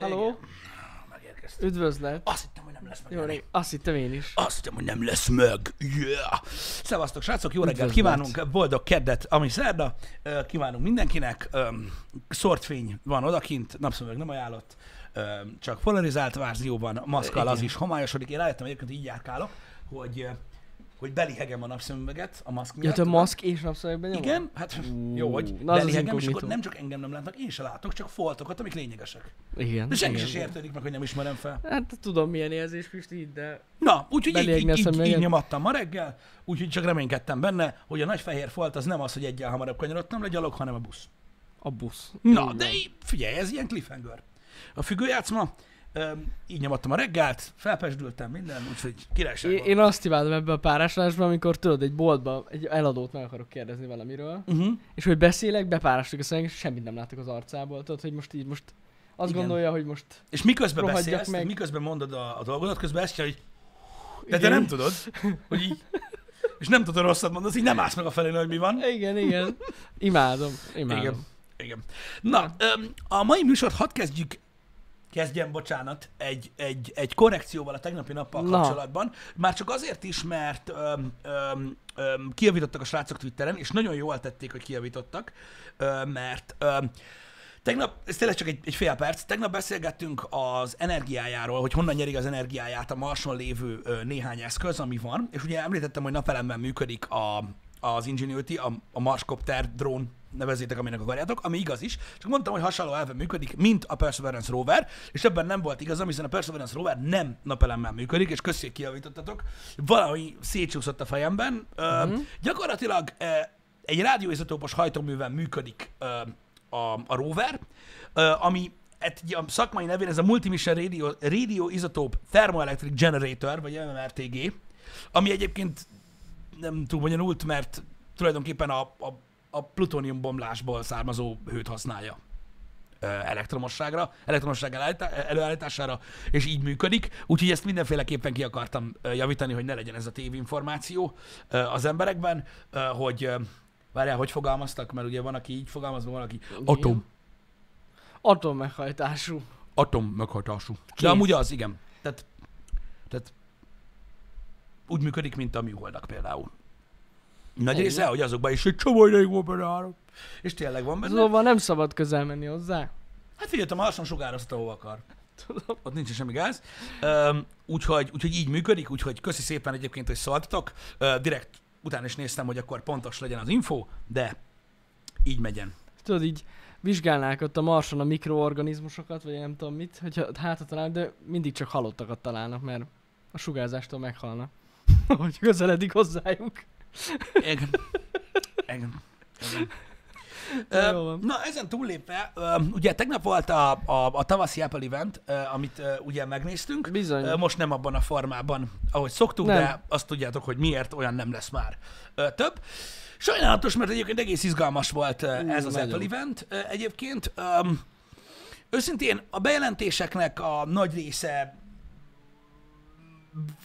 Halló? Megérkeztem. Üdvözlet. Azt hittem, hogy nem lesz meg. Jó, Jani. Azt hittem én is. Azt hittem, hogy nem lesz meg. Yeah! Szevasztok, srácok, jó reggelt kívánunk, boldog keddet, ami szerda. Kívánunk mindenkinek. Szortfény van odakint, napszemüveg nem ajánlott. Csak polarizált verzióban, maszkal az is homályosodik. Én rájöttem egyébként, így járkálok, hogy, hogy belihegem a napszemüveget a maszk Ja, miatt. te maszk és napszemüvegben nyomod? Igen, hát jó, hogy na belihegem, és akkor nem csak engem nem látnak, én se látok, csak foltokat, amik lényegesek. Igen. De senki igen. se sértődik meg, hogy nem ismerem fel. Hát tudom milyen érzés, Pisti, de... Na, úgyhogy így, így, a így, így, nyomattam ma reggel, úgyhogy csak reménykedtem benne, hogy a nagy fehér folt az nem az, hogy egyel hamarabb kanyarodtam le gyalog, hanem a busz. A busz. Na, Így de figyelj, ez ilyen cliffhanger. A függőjátszma, öm, így nyomattam a reggelt, felpesdültem minden, úgyhogy királyság Én, én azt imádom ebbe a páráslásban, amikor tudod, egy boltba egy eladót meg akarok kérdezni valamiről, Uh-huh. és hogy beszélek, bepárástok a szöveget, és semmit nem látok az arcából. Tudod, hogy most így most azt Igen. gondolja, hogy most... És miközben beszélsz, meg. miközben mondod a, a dolgodat, közben ezt hogy de te nem tudod, hogy így, és nem tudod rosszat mondani, így nem állsz meg a felén, hogy mi van. Igen, igen. Imádom, imádom. Igen. Igen. Na, öm, a mai műsort hadd kezdjük, kezdjem, bocsánat, egy, egy, egy korrekcióval a tegnapi nappal Na. kapcsolatban. Már csak azért is, mert öm, öm, öm, kijavítottak a srácok Twitteren, és nagyon jól tették, hogy kijavítottak, öm, mert öm, Tegnap, ez tényleg csak egy, egy fél perc, tegnap beszélgettünk az energiájáról, hogy honnan nyerik az energiáját a Marson lévő ö, néhány eszköz, ami van, és ugye említettem, hogy napelemben működik a, az Ingenuity, a, a Marscopter drón nevezétek, aminek akarjátok, ami igaz is, csak mondtam, hogy hasonló elven működik, mint a Perseverance rover, és ebben nem volt igazam, hiszen a Perseverance rover nem napelemmel működik, és köszönjük kijavítottatok, valahogy szétcsúszott a fejemben. Uh-huh. Gyakorlatilag ö, egy rádióizotópos hajtóművel működik ö, a, a rover, ö, ami ugye a szakmai nevén ez a Multimission Radio, Radio Isotope Thermoelectric Generator, vagy MMRTG, ami egyébként nem túl bonyolult, mert tulajdonképpen a, a, a plutónium bomlásból származó hőt használja elektromosságra, elektromosság előállítására, és így működik. Úgyhogy ezt mindenféleképpen ki akartam javítani, hogy ne legyen ez a tévinformáció az emberekben, hogy várjál, hogy fogalmaztak, mert ugye van, aki így fogalmaz, van, aki atom, atom meghajtású. De Kész. amúgy az, igen. Tehát, tehát úgy működik, mint a műholdak például. Nagy Igen. része, hogy azokban is egy csomó ideig van benne áram. És tényleg van benne. Szóval nem szabad közel menni hozzá. Hát figyelj, a Marson sugározta, ahova akar. Tudom. Ott nincs semmi gáz. Um, úgyhogy, úgyhogy így működik, úgyhogy köszi szépen egyébként, hogy szóltatok. Uh, direkt utána is néztem, hogy akkor pontos legyen az info, de így megyen. Tudod, így vizsgálnák ott a Marson a mikroorganizmusokat, vagy nem tudom mit, hogyha hát talán, de mindig csak halottakat találnak, mert a sugárzástól meghalnak. hogy közeledik hozzájuk. Igen. Igen. Igen. Van. Na, ezen túllépve, ö, ugye tegnap volt a, a, a tavaszi Apple event, ö, amit ugye megnéztünk. Bizony. Most nem abban a formában, ahogy szoktuk, Nem. de azt tudjátok, hogy miért olyan nem lesz már több. Sajnálatos, mert egyébként egész izgalmas volt ez az nagyon. Apple event egyébként. Öm, Őszintén a bejelentéseknek a nagy része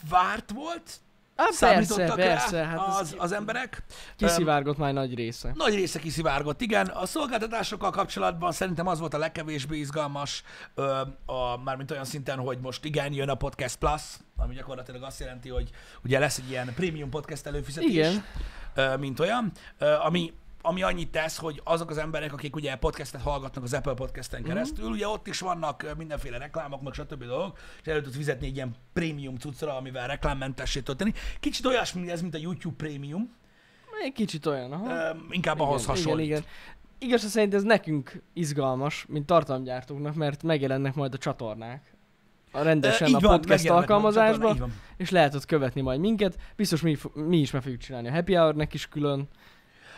várt volt, Hát számítottak persze, rá persze, hát az, az az emberek. kiszivárgott már nagy része. Nagy része kiszivárgott, igen. A szolgáltatásokkal kapcsolatban szerintem az volt a legkevésbé izgalmas, ö, a, mármint olyan szinten, hogy most igen, jön a Podcast Plus, ami gyakorlatilag azt jelenti, hogy ugye lesz egy ilyen premium podcast előfizetés, Igen. ö, mint olyan, ö, ami ami annyit tesz, hogy azok az emberek, akik ugye podcastet hallgatnak az Apple podcasten Mhm. keresztül, ugye ott is vannak mindenféle reklámok, meg stb. dolgok, és elő tudsz fizetni egy ilyen prémium cuccra, amivel reklámmentessé tudod tenni. Kicsit olyasmi ez, mint a YouTube prémium, Egy kicsit olyan, aha. ö, inkább ahhoz hasonlít. Igen, igen. Igaz, szerint ez nekünk izgalmas, mint tartalomgyártóknak, mert megjelennek majd a csatornák. A rendesen a így van, podcast a csatorna, alkalmazásba, így van. és lehet ott követni majd minket. Biztos mi, mi is meg fogjuk csinálni a happy hour-nek is külön,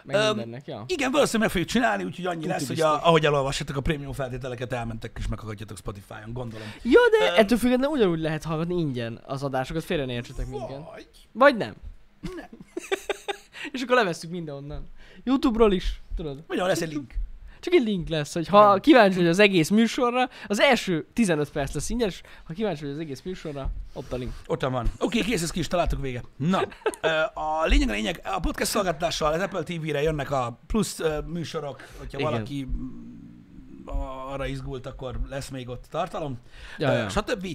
meg Öm, mindennek, ja. Igen, valószínűleg meg fogjuk csinálni, úgyhogy annyi Tuti lesz, hogy biztos. a, ahogy elolvassátok a prémium feltételeket, elmentek és meghallgatjátok Spotify-on, gondolom. Ja, de Öm, ettől függetlenül ugyanúgy lehet hallgatni ingyen az adásokat, félre ne értsetek minket. Vagy... Vagy nem. Nem. és akkor levesszük mindenonnan. Youtube-ról is, tudod. Mondjam, lesz egy link. Csak egy link lesz, hogy ha kíváncsi vagy az egész műsorra, az első 15 perc lesz ingyen, és ha kíváncsi vagy az egész műsorra, ott a link. Ott van. Oké, kész, ez ki is találtuk vége. Na, a lényeg a lényeg, a podcast szolgáltatással az Apple TV-re jönnek a plusz műsorok, hogyha Igen. valaki mm, arra izgult, akkor lesz még ott tartalom. Ja, Ö, ja. Stb.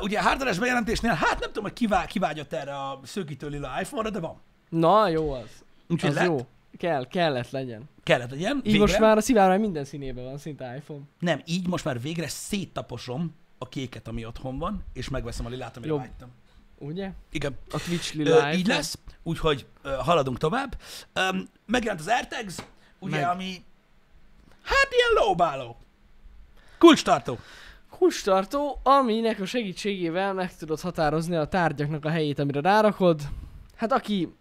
Ugye a hardware bejelentésnél, hát nem tudom, hogy kivá, kivágyott erre a szőkítő lila iPhone-ra, de van. Na, jó az. Úgyhogy az lett, jó. Kell, kellett legyen. kellett legyen. Így végre. most már a szivárvány minden színében van, szinte iPhone. Nem, így most már végre széttaposom a kéket, ami otthon van, és megveszem a lilát, amire Jobb. vágytam. Ugye? Igen. A Twitch Ö, lila így lesz, úgyhogy ö, haladunk tovább. Öm, megjelent az AirTags, ugye, Meg. ami hát ilyen lóbáló. Kulcstartó. Kulcstartó, aminek a segítségével meg tudod határozni a tárgyaknak a helyét, amire rárakod. Hát aki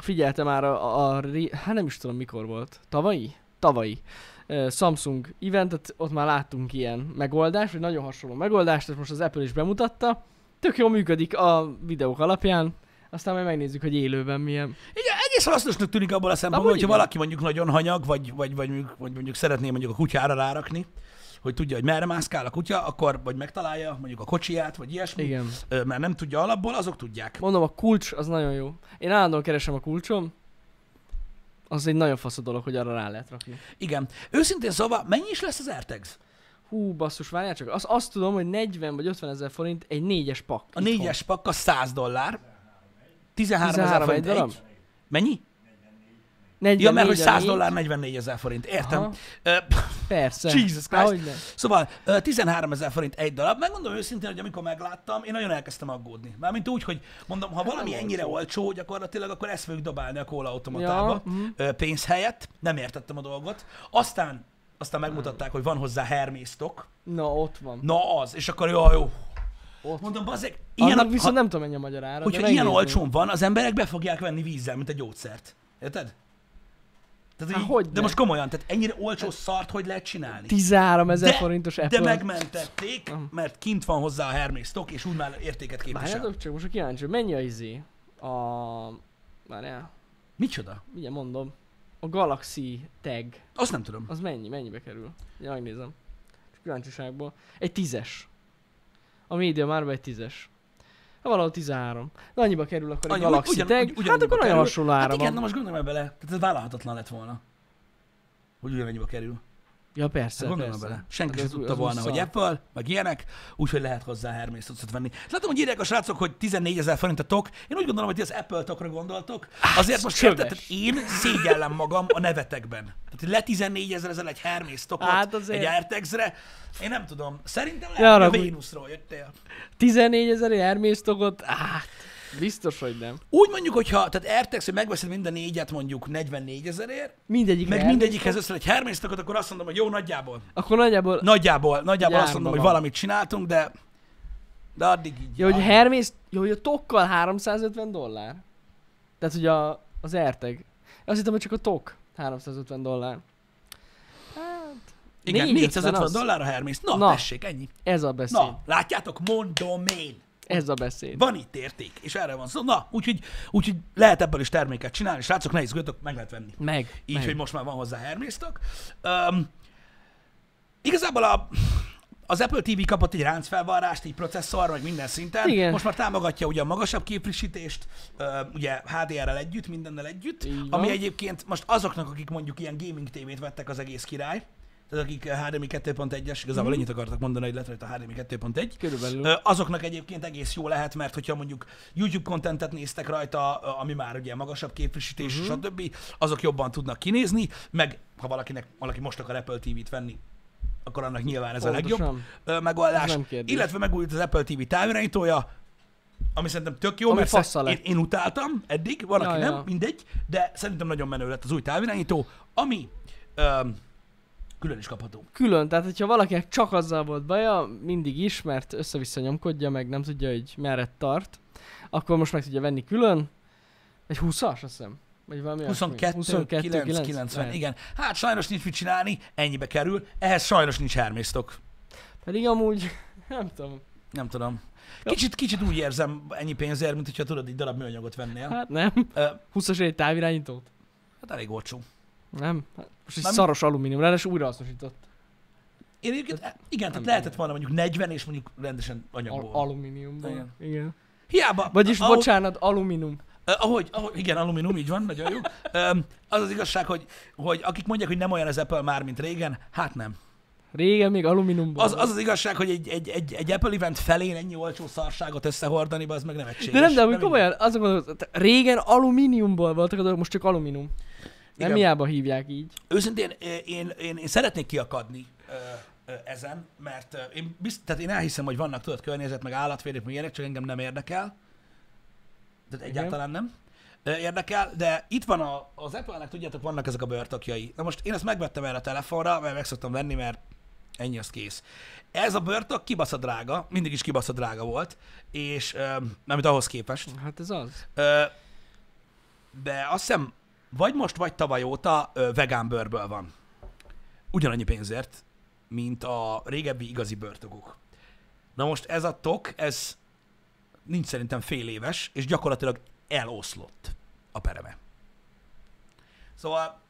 figyelte már a, a, a hát nem is tudom mikor volt, tavalyi? Tavalyi. Samsung eventet, ott már láttunk ilyen megoldást, vagy nagyon hasonló megoldást, ezt most az Apple is bemutatta. Tök jól működik a videók alapján, aztán majd megnézzük, hogy élőben milyen. Igen, egész hasznosnak tűnik abból a szempontból, hogyha valaki mondjuk nagyon hanyag, vagy, vagy, vagy, mondjuk, vagy mondjuk szeretné mondjuk a kutyára rárakni, hogy tudja, hogy merre mászkál a kutya, akkor vagy megtalálja mondjuk a kocsiját, vagy ilyesmi, Igen. Mert nem tudja alapból, azok tudják. Mondom, a kulcs az nagyon jó. Én állandóan keresem a kulcsom, az egy nagyon fasz a dolog, hogy arra rá lehet rakni. Igen. Őszintén szóval, mennyi is lesz az AirTags? Hú, basszus, várjál csak. Azt, azt tudom, hogy 40 vagy 50 ezer forint egy négyes pak. A négyes pakka 100 dollár. 13 ezer 13 forint egy. Mennyi? 44 Ja, mert hogy a 100 négy. dollár 44 ezer forint. Értem. Aha. Persze. Jesus Christ. Ahogy. Szóval ö, 13 ezer forint egy darab. Megmondom őszintén, hogy amikor megláttam, én nagyon elkezdtem aggódni. Mármint úgy, hogy mondom, ha valami nem ennyire olcsó. olcsó, gyakorlatilag akkor ezt fogjuk dobálni a kóla automatába Ja, mhm. pénz helyett. Nem értettem a dolgot. Aztán aztán megmutatták, hogy van hozzá Hermésztok. Na, ott van. Na az, és akkor jó, jó. Ott. Mondom, bazzeg, Ilyen, Annak viszont ha, nem tudom mennyi a magyar ára. hogyha ilyen olcsón van, az emberek be fogják venni vízzel, mint a gyógyszert. Érted? Tehát Há, így, hogy de ne? most komolyan, tehát ennyire olcsó szart hogy lehet csinálni? 13 ezer De- forintos De Apple. megmentették, Ah. mert kint van hozzá a Hermes stock, és úgy már értéket képvisel. Várjátok csak, most a kíváncsi, menni a izé? A... Várjál, Micsoda? ugye mondom. A Galaxy tag, Azt nem tudom. az mennyi, mennyibe kerül? Ja, megnézem. Csak kíváncsiságból. Egy tízes. A média már egy tízes. Valahol 13. De annyiba kerül akkor egy Annyi- Galaxy ugyan- tag, ugy- hát akkor nagyon hasonló ára Hát igen, na most gondolj bele. Tehát ez vállalhatatlan lett volna. Hogy ugyanannyiba kerül. Ja persze, Hát persze. bele. Senki Hát sem tudta az volna, hogy. Apple, meg ilyenek, úgyhogy lehet hozzá Hermes tudsz venni. Látom, hogy írják a srácok, hogy 14 ezer forint a tok. Én úgy gondolom, hogy ti az Apple tokra gondoltok. Azért most érted, tehát én szégyellem magam a nevetekben. Tehát le 14 ezer ezel egy Hermes tokot, Hát azért. egy AirTags-re. Én nem tudom. Szerintem Ja, lehet, hogy a. Vénuszról jöttél. 14 ezer Hermes togot, hát biztos, hogy nem. Úgy mondjuk, hogyha, tehát AirTags, hogy megveszed mind a négyet mondjuk 44 ezerért, Mindegyik meg mindegyikhez össze egy Hermes tokot, akkor azt mondom, hogy jó, nagyjából. Akkor nagyjából, Nagyjából, nagyjából azt mondom, hogy van. valamit csináltunk, de de addig így. jó, hogy Hermes, jó, hogy a tokkal 350 dollár. Tehát, hogy a, az AirTag. Azt hittem, hogy csak a tok 350 dollár. Hát, Igen, 450 450 az. dollár a Hermes. Na, Na. tessék, ennyi. Ez a beszéd. Na, látjátok, mondom én. Ez a beszéd. Van itt érték, és erre van szó. Na, úgyhogy, úgyhogy lehet ebből is terméket csinálni, srácok, ne izguljatok, meg lehet venni. Meg. Így, meg. hogy most már van hozzá Hermésztok. Um, igazából a, az Apple TV kapott egy ráncfelvarrást, egy processzor, meg minden szinten. Igen. Most már támogatja ugye a magasabb képfrissítést, ugye HDR-rel együtt, mindennel együtt, ami egyébként most azoknak, akik mondjuk ilyen gaming tévét vettek, az egész király. Tehát akik HDMI 2.1-es, igazából Mhm. ennyit akartak mondani, hogy lett rajta HDMI 2.1. Körülbelül. Azoknak egyébként egész jó lehet, mert hogyha mondjuk YouTube kontentet néztek rajta, ami már ugye magasabb képfrissítés, Mhm. uh-huh. stb., azok jobban tudnak kinézni, meg ha valakinek, valaki most akar Apple TV-t venni, akkor annak nyilván ez a legjobb Pontosan. megoldás. Illetve megújult az Apple TV távirányítója, ami szerintem tök jó, Ami mert én, én, utáltam eddig, van, aki Ja, nem, ja. mindegy, de szerintem nagyon menő lett az új távirányító, ami ö, külön is kapható. Külön, tehát hogyha valakinek csak azzal volt baja, mindig is, mert össze-vissza nyomkodja, meg nem tudja, hogy merre tart, akkor most meg tudja venni külön. Egy 20-as, azt hiszem. Vagy valami olyasmi. 22, 22 9, 90, lehet. igen. Hát sajnos nincs mit csinálni, ennyibe kerül. Ehhez sajnos nincs Hermésztok. Pedig amúgy, nem tudom. Nem tudom. Kicsit, kicsit úgy érzem ennyi pénzért, mint hogyha tudod, egy darab műanyagot vennél. Hát nem. Ö, 20-as egy távirányítót? hát elég olcsó. Nem. Hát most egy Nem. szaros alumínium, ráadásul újra hasznosított. Én egyébként, igen, tehát lehetett volna mondjuk 40 és mondjuk rendesen Al- anyagból. alumíniumból. Igen. Igen. Hiába. Vagyis, ahogy- bocsánat, alumínium. Ahogy, ahogy, igen, alumínium, így van, nagyon jó. Az az igazság, hogy, hogy akik mondják, hogy nem olyan az Apple már, mint régen, hát nem. Régen még alumíniumból Az, az az igazság, hogy egy, egy, egy, egy Apple event felén ennyi olcsó szarságot összehordani, az meg nem egységes. De nem, de így komolyan, azon gondolom, régen alumíniumból voltak dolgok, most csak alumínium. Nem Igen. hiába hívják így. Őszintén én, én, én, én szeretnék kiakadni ö, ö, ezen, mert ö, én, bizt, tehát én elhiszem, hogy vannak tudod környezet, meg állatvédők, meg ilyenek, csak engem nem érdekel. Tehát Igen. egyáltalán nem érdekel, de itt van a, az Apple-nek, tudjátok, vannak ezek a bőrtokjai. Na most én ezt megvettem erre a telefonra, mert meg szoktam venni, mert ennyi az kész. Ez a bőrtok kibaszott drága, mindig is kibaszott drága volt, és ö, amit ahhoz képest. Hát ez az. Ö, de azt hiszem, vagy most, vagy tavaly óta ö, vegán bőrből van. Ugyanannyi pénzért, mint a régebbi igazi bőrtokok. Na most ez a tok, ez nincs szerintem fél éves, és gyakorlatilag eloszlott a pereme. Szóval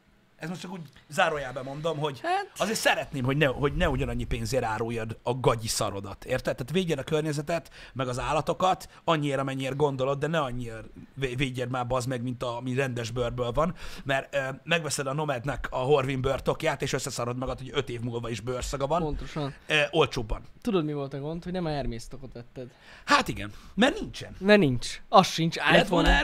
ez most csak úgy zárójában mondom, hogy Hát, Azért szeretném, hogy ne, hogy ne ugyanannyi pénzért áruljad a gagyi szarodat, érted? Tehát védjed a környezetet, meg az állatokat, annyira, amennyire gondolod, de ne annyira vé- védjed már bazd meg, mint a, ami rendes bőrből van, mert ö, megveszed a Nomadnek a Horvin bőrtokját, és összeszarod magad, hogy öt év múlva is bőrszaga van, pontosan. ö, olcsóbban. Tudod, mi volt a gond? Hogy nem a Hermész tokot vetted. Hát igen, mert nincsen. Mert nincs. Az sincs. Lett volna iPhone.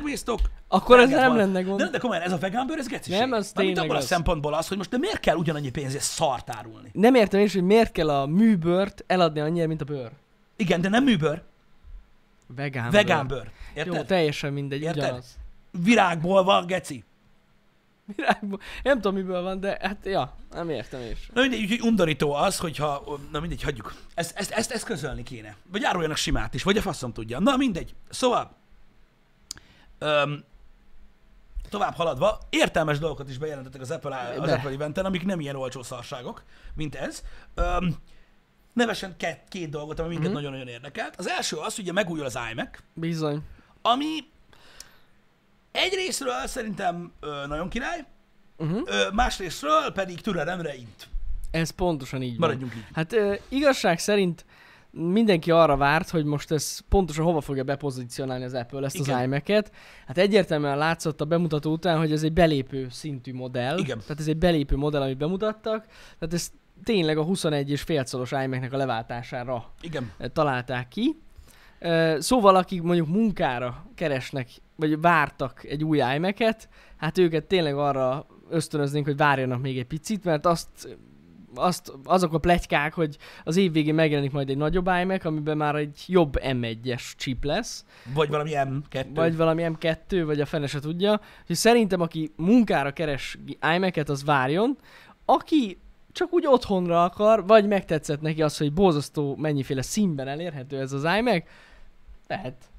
Akkor ez nem van. lenne gond. De, de komolyan, ez a vegán bőr, ez geciség. Nem, az Mármint tényleg abból a az. szempontból az, hogy most de miért kell ugyanannyi pénzért szart árulni? Nem értem én is, hogy miért kell a műbört eladni annyira, mint a bőr. Igen, de nem műbőr, Vegán, vegán bőr. bőr. Jó, Érted? teljesen mindegy, Érted? ugyanaz. Virágból van, geci. Virágból. Nem tudom, miből van, de hát, ja, nem értem is. Na mindegy, úgyhogy undorító az, hogyha, na mindegy, hagyjuk. Ezt, ezt, ezt, ezt közölni kéne. Vagy áruljanak simát is, vagy a faszom tudja. Na mindegy. Szóval, öm, tovább haladva, értelmes dolgokat is bejelentettek az Apple, az. Apple eventen, amik nem ilyen olcsó szarságok, mint ez. Öm, nevesen két, két dolgot, ami minket Mhm. nagyon-nagyon érdekelt. Az első az, hogy ugye megújul az iMac, Bizony. ami egyrésztről szerintem ö, nagyon király, Uh-huh. ö, másrésztről pedig türelemre int. Ez pontosan így van. Maradjunk így. Hát ö, igazság szerint mindenki arra várt, hogy most ez pontosan hova fogja bepozícionálni az Apple ezt Igen. az iMac-et. Hát egyértelműen látszott a bemutató után, hogy ez egy belépő szintű modell. Igen. Tehát ez egy belépő modell, amit bemutattak. Tehát ez tényleg a 21 és félszoros iMac-nek a leváltására Igen. ö, találták ki. Ö, Szóval, akik mondjuk munkára keresnek, vagy vártak egy új iMac-et, hát őket tényleg arra ösztönöznénk, hogy várjanak még egy picit, mert azt, azt azok a pletykák, hogy az év végén megjelenik majd egy nagyobb iMac, amiben már egy jobb M1-es chip lesz, Vagy valami M2. vagy valami M2, vagy a fene se tudja. Úgyhogy szerintem, aki munkára keres iMac-et, az várjon. Aki csak úgy otthonra akar, vagy megtetszett neki az, hogy borzasztó mennyiféle színben elérhető ez az iMac, lehet.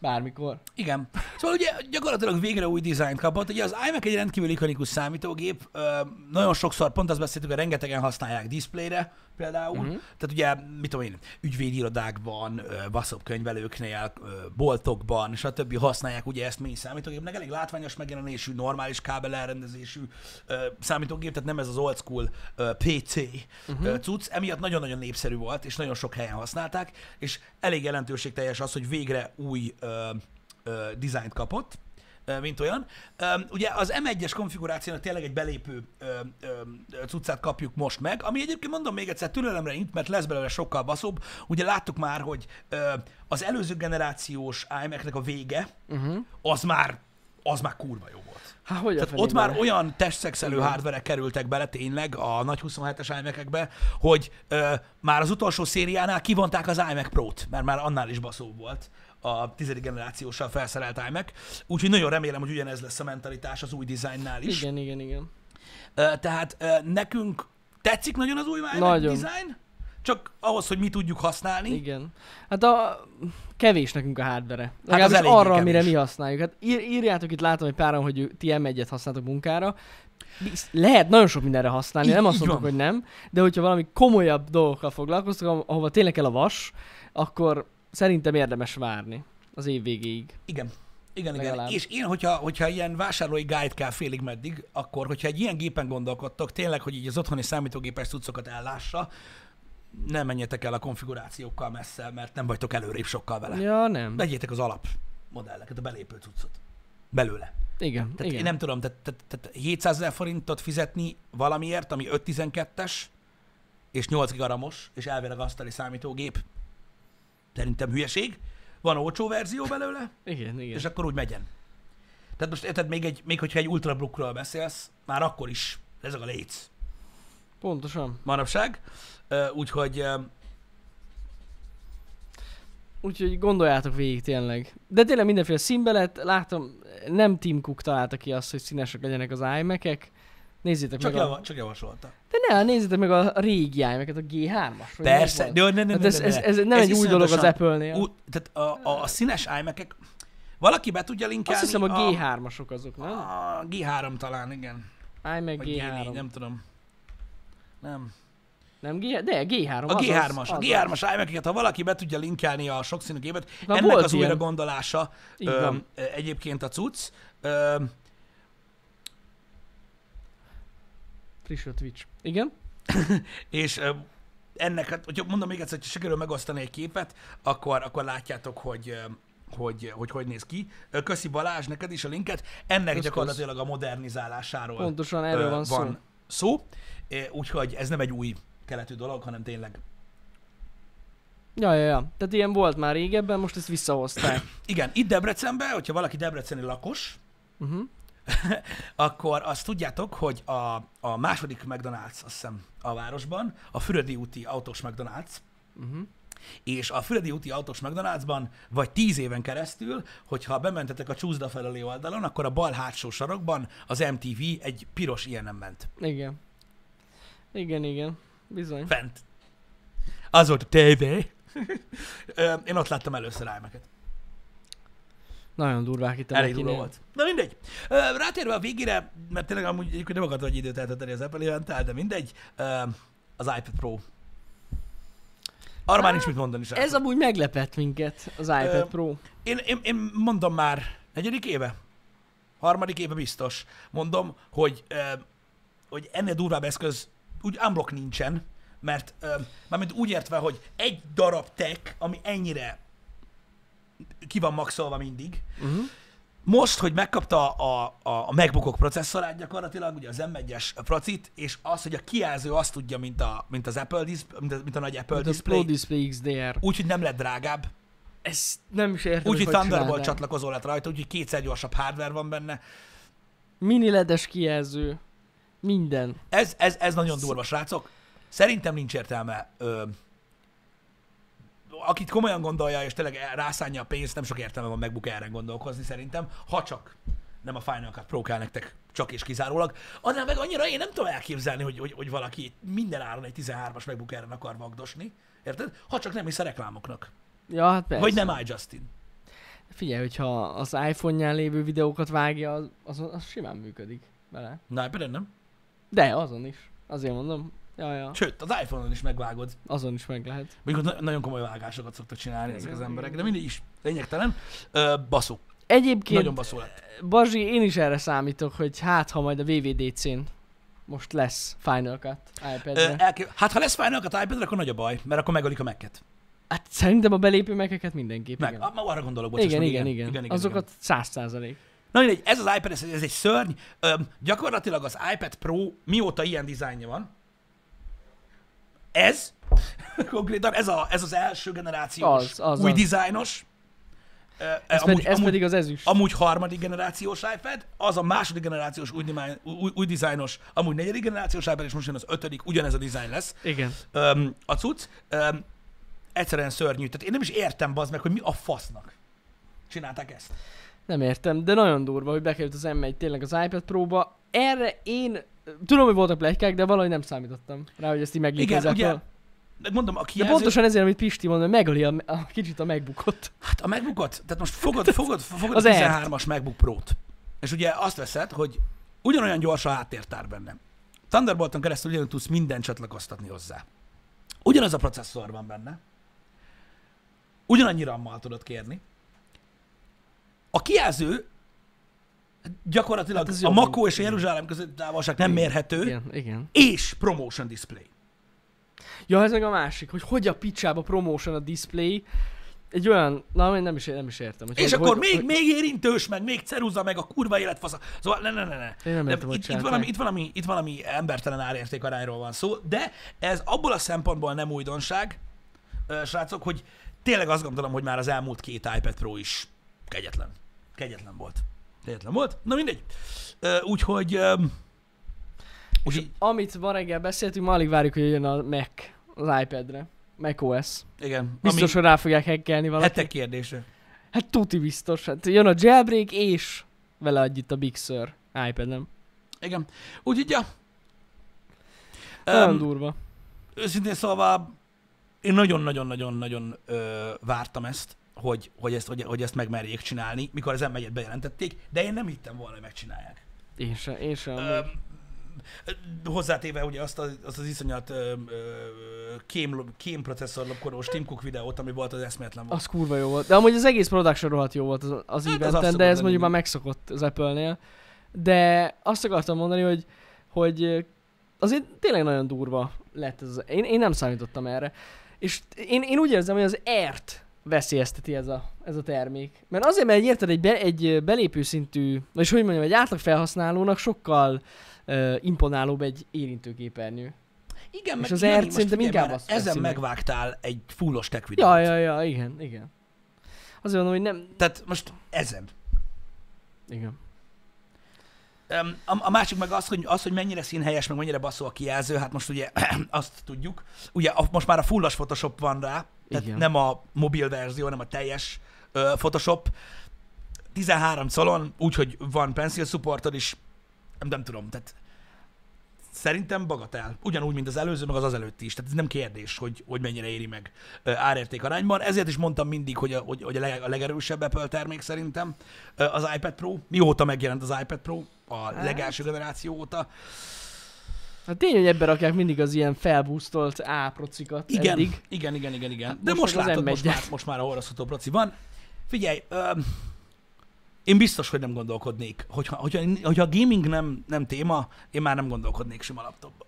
Bármikor. Igen. Szóval ugye gyakorlatilag végre új dizájnt kapott. Ugye az iMac egy rendkívül ikonikus számítógép. Nagyon sokszor, pont azt beszéltük, hogy rengetegen használják diszplére például. Mhm. Uh-huh. Tehát ugye, mit tudom én, ügyvédirodákban, WhatsApp könyvelőknél, boltokban, stb. használják ugye ezt mély számítógépnek. Elég látványos megjelenésű, normális kábel elrendezésű számítógép, tehát nem ez az old school PC uh-huh. ö, cucc. Emiatt nagyon-nagyon népszerű volt, és nagyon sok helyen használták, és elég jelentőségteljes az, hogy végre új ö, ö, dizájnt kapott, mint olyan. Ugye az M1-es konfigurációnak tényleg egy belépő cuccát kapjuk most meg, ami egyébként mondom még egyszer türelemre int, mert lesz belőle sokkal baszóbb. Ugye láttuk már, hogy az előző generációs iMac-nek a vége, Uh-huh. az már, az már kurva jó volt. Hát hogy Tehát ott már olyan testszekszelő Igen. hardverek kerültek bele tényleg a nagy 27-es iMac-ekbe, hogy ö, már az utolsó szériánál kivonták az iMac Pro-t, mert már annál is baszóbb volt a tizedik generációssal felszerelt iMac. Úgyhogy nagyon remélem, hogy ugyanez lesz a mentalitás az új dizájnnál is. Igen, igen, igen. Tehát nekünk tetszik nagyon az új iMac design, csak ahhoz, hogy mi tudjuk használni. Igen. Hát a kevés nekünk a hardvere. Hát az arra, kevés. amire mi használjuk. Hát ír, írjátok itt, látom, hogy páran, hogy ti M1-et használtok munkára. Lehet nagyon sok mindenre használni, Így- nem azt mondtuk, hogy nem, de hogyha valami komolyabb dolgokkal foglalkoztok, ah- ahova tényleg kell a vas, akkor szerintem érdemes várni az év végéig. Igen. Igen, igen. Legalább. És én, hogyha, hogyha ilyen vásárlói guide kell félig meddig, akkor, hogyha egy ilyen gépen gondolkodtok, tényleg, hogy így az otthoni számítógépes cuccokat ellássa, nem menjetek el a konfigurációkkal messze, mert nem vagytok előrébb sokkal vele. Ja, nem. Vegyétek az alap modelleket, a belépő cuccot. Belőle. Igen, Tehát igen. én nem tudom, tehát, tehát, tehát 700 ezer forintot fizetni valamiért, ami 512-es, és 8 gigaramos, és elvileg asztali számítógép. Szerintem hülyeség. Van olcsó verzió belőle, Igen, igen. és akkor úgy megyen. Tehát most érted, még, egy, még hogyha egy ultrabookról beszélsz, már akkor is ezek a léc Pontosan. manapság. Úgyhogy Úgyhogy gondoljátok végig tényleg. De tényleg mindenféle színbe lett, látom, nem Tim Cook találta ki azt, hogy színesek legyenek az iMac-ek. Nézzétek csak, meg a... java, csak javasolta. De ne, nézzétek meg a régi iMac-et, a G3-as. vagy Persze, de ne, ne, ne, Hát ez, ne, ez, ne. ez, nem egy új dolog az Apple-nél. Ú, tehát a, a, a színes imac valaki be tudja linkelni Azt hiszem a G3-asok azok, nem? A G3 talán, igen. iMac Vagy G3. G4, nem tudom. Nem. Nem G, de G3. A azaz, G3-as. A azaz. G3-as imac ha valaki be tudja linkelni a sokszínű gépet, Már ennek az ilyen. újra gondolása ö, van. egyébként a cucc. Ö, Friss a Twitch. Igen? és ennek, hát, hogyha mondom még egyszer, hogyha sikerül megosztani egy képet, akkor, akkor látjátok, hogy hogy, hogy hogy néz ki. Köszi Balázs, neked is a linket. Ennek Kösz, gyakorlatilag a modernizálásáról Pontosan erről van szó. van szó. Úgyhogy ez nem egy új keletű dolog, hanem tényleg. Ja, ja, ja. Tehát ilyen volt már régebben, most ezt visszahozták. Igen, itt Debrecenben, hogyha valaki debreceni lakos, Uh-huh. akkor azt tudjátok, hogy a, a második McDonald's, azt hiszem, a városban, a Füredi úti autós McDonald's, Uh-huh. és a Füredi úti autós McDonald'sban vagy tíz éven keresztül, hogyha bementetek a csúszda felüli oldalon, akkor a bal hátsó sarokban az MTV egy piros ilyenem ment. Igen. Igen, igen. Bizony. Fent. Az volt a tévé. Ö, Én ott láttam először imac Nagyon durvák itt a Elég durva volt. Na mindegy. Rátérve a végére, mert tényleg amúgy egyébként nem akartam egy időt eltölteni az Apple event de mindegy. Az iPad Pro. Arra már nincs mit mondani sem. Ez amúgy meglepett minket, az iPad Pro. Én, én, én mondom már, negyedik éve? Harmadik éve biztos. Mondom, hogy, hogy ennél durvább eszköz úgy unblock nincsen, mert mármint úgy értve, hogy egy darab tech, ami ennyire ki van maxolva mindig, Uh-huh. most, hogy megkapta a, a, a MacBookok processzorát gyakorlatilag, ugye az M1-es procit, és az, hogy a kijelző azt tudja, mint, a, mint az Apple, disp, mint, a, mint a nagy Apple A Pro display, Display XDR. úgyhogy nem lett drágább, Ezt nem is értem, úgyhogy hogy Thunderbolt csatlakozó lett rajta, úgyhogy kétszer gyorsabb hardware van benne. Mini ledes kijelző. Minden. Ez, ez, ez nagyon durva, srácok. Szerintem nincs értelme. Ö, akit komolyan gondolja, és tényleg rászánja a pénzt, nem sok értelme van MacBook Air-en gondolkozni szerintem, ha csak nem a Final Cut Pro kell nektek, csak és kizárólag. Annál meg annyira én nem tudom elképzelni, hogy, hogy, hogy valaki minden áron egy 13-as MacBook Air-en akar vagdosni. Érted? Ha csak nem hisz a reklámoknak. Ja, hát persze. Vagy nem iJustin. Figyelj, hogyha az iPhone-ján lévő videókat vágja, az, az, az simán működik vele. Na, például nem. De, azon is. Azért mondom. Ja, ja. Sőt, az iPhone-on is megvágod. Azon is meg lehet. Mondjuk na- nagyon komoly vágásokat szoktak csinálni ezek az emberek, de mindig is lényegtelen. Ö, baszó. Egyébként, Nagyon baszó lett. Bazsi, én is erre számítok, hogy hát, ha majd a VVDC-n most lesz Final Cut Ö, iPad-re. elké- hát ha lesz Final Cut iPad, akkor nagy a baj, mert akkor megölik a Mac-et. Hát szerintem a belépő mekeket mindenképp, Meg, igen. ah, ma arra gondolok, bocsáss Igen, igen, igen, igen, igen, Azokat száz százalék. Na mindegy, ez az iPad, ez, ez egy szörny. Öm, gyakorlatilag az iPad Pro mióta ilyen dizájnja van, ez, konkrétan ez, a, ez az első generációs Az, az, új az. dizájnos. Ez, amúgy, pedig, ez amúgy, pedig az ezüst. amúgy harmadik generációs iPad, az a második generációs új, új, új dizájnos, amúgy negyedik generációs iPad, és most jön az ötödik, ugyanez a dizájn lesz. Igen. Öm, a cucc. Öm, egyszerűen szörnyű. Tehát én nem is értem, bazd meg, hogy mi a fasznak csinálták ezt. Nem értem, de nagyon durva, hogy bekerült az M1 tényleg az iPad Pro-ba. Erre én tudom, hogy voltak plegykák, de valahogy nem számítottam rá, hogy ezt így Igen, meglíkezzek. ugye, de mondom, a De kijelző, pontosan ezért, amit Pisti mond, hogy megöli a, a, kicsit a megbukott. hát a MacBookot, tehát most fogod, fogod, fogod Az a Air-t. 13-as MacBook Pro-t, és ugye azt veszed, hogy ugyanolyan gyors a háttértár benne. Thunderbolton keresztül ugyanúgy tudsz mindent csatlakoztatni hozzá. Ugyanaz a processzor van benne, ugyanannyi RAM-mal tudod kérni. A kijelző gyakorlatilag Hát a Makó és a Jeruzsálem között távolság nem mérhető, Igen, igen. és promotion display. Ja, ez meg a másik, hogy hogy a picsába promotion a display. Egy olyan, na én nem is, nem is értem. Hogy És hogy, akkor hogy, még, hogy, még érintős, meg még ceruza, meg a kurva életfasza. Szóval ne, ne, ne, ne. Én nem értem, itt, itt, valami, itt, valami, itt valami embertelen árérték arányról van szó, de ez abból a szempontból nem újdonság, srácok, hogy tényleg azt gondolom, hogy már az elmúlt két iPad Pro is kegyetlen. Kegyetlen volt. Kegyetlen volt. Na mindegy. Úgyhogy... ö, Úgyhogy, Amit ma reggel beszéltünk, ma alig várjuk, hogy jön a Mac az iPad-re. Mac OS. igen. Biztos, ami hogy rá fogják hackelni valaki. hetek kérdése. Hát tuti biztos. Hát jön a jailbreak, és vele együtt a Big Sur iPad, nem? Igen. Úgyhogy, ja. Nagyon Öm, durva. őszintén szólva, én nagyon-nagyon-nagyon-nagyon vártam ezt, hogy, hogy, ezt, hogy, hogy ezt megmerjék csinálni, mikor az m bejelentették, de én nem hittem volna, hogy megcsinálják. Én sem, én sem. Ö, hozzátéve ugye azt az, azt az iszonyat ö, ö, kém, kém processzor lopkodós Tim Cook videót, ami volt az eszméletlen volt. Az kurva jó volt. De amúgy az egész production rohadt jó volt az, az Hát eventen, de ez mondjuk már megszokott az Apple-nél. De azt akartam mondani, hogy, hogy azért tényleg nagyon durva lett ez. Én, én nem számítottam erre. És én, én úgy érzem, hogy az ert veszélyezteti ez a, ez a termék. Mert azért, mert érted, egy, be, egy belépő szintű, vagy hogy mondjam, egy átlag felhasználónak sokkal uh, imponálóbb egy érintőképernyő. Igen, és meg az most szerintem inkább azt Ezen meg. megvágtál egy fullos tech videót. Ja, ja, ja, igen, igen. Azért mondom, hogy nem... Tehát most ezen. Igen. A, a másik meg az hogy, az, hogy mennyire színhelyes, meg mennyire baszó a kijelző, hát most ugye azt tudjuk. Ugye a, most már a fullas Photoshop van rá, tehát Igen. nem a mobil verzió, hanem a teljes ö, Photoshop. 13 szalon, úgyhogy van pencil supportod is, nem, nem tudom, tehát szerintem bagatel. Ugyanúgy, mint az előző, meg az az előtti is. Tehát ez nem kérdés, hogy, hogy mennyire éri meg árérték arányban. Ezért is mondtam mindig, hogy a, hogy, hogy a, leg, a legerősebb Apple termék szerintem az iPad Pro. Mióta megjelent az iPad Pro? A Hát. legelső generáció óta. Hát tény, hogy ebben rakják mindig az ilyen felbúztolt A procikat Igen, eddig. igen, igen, igen, igen. Hát De most most, látod, most M1-et. már, most már a orraszható proci van. Figyelj, öm, én biztos, hogy nem gondolkodnék. Hogyha, hogyha, hogyha a gaming nem, nem téma, én már nem gondolkodnék sima laptopba.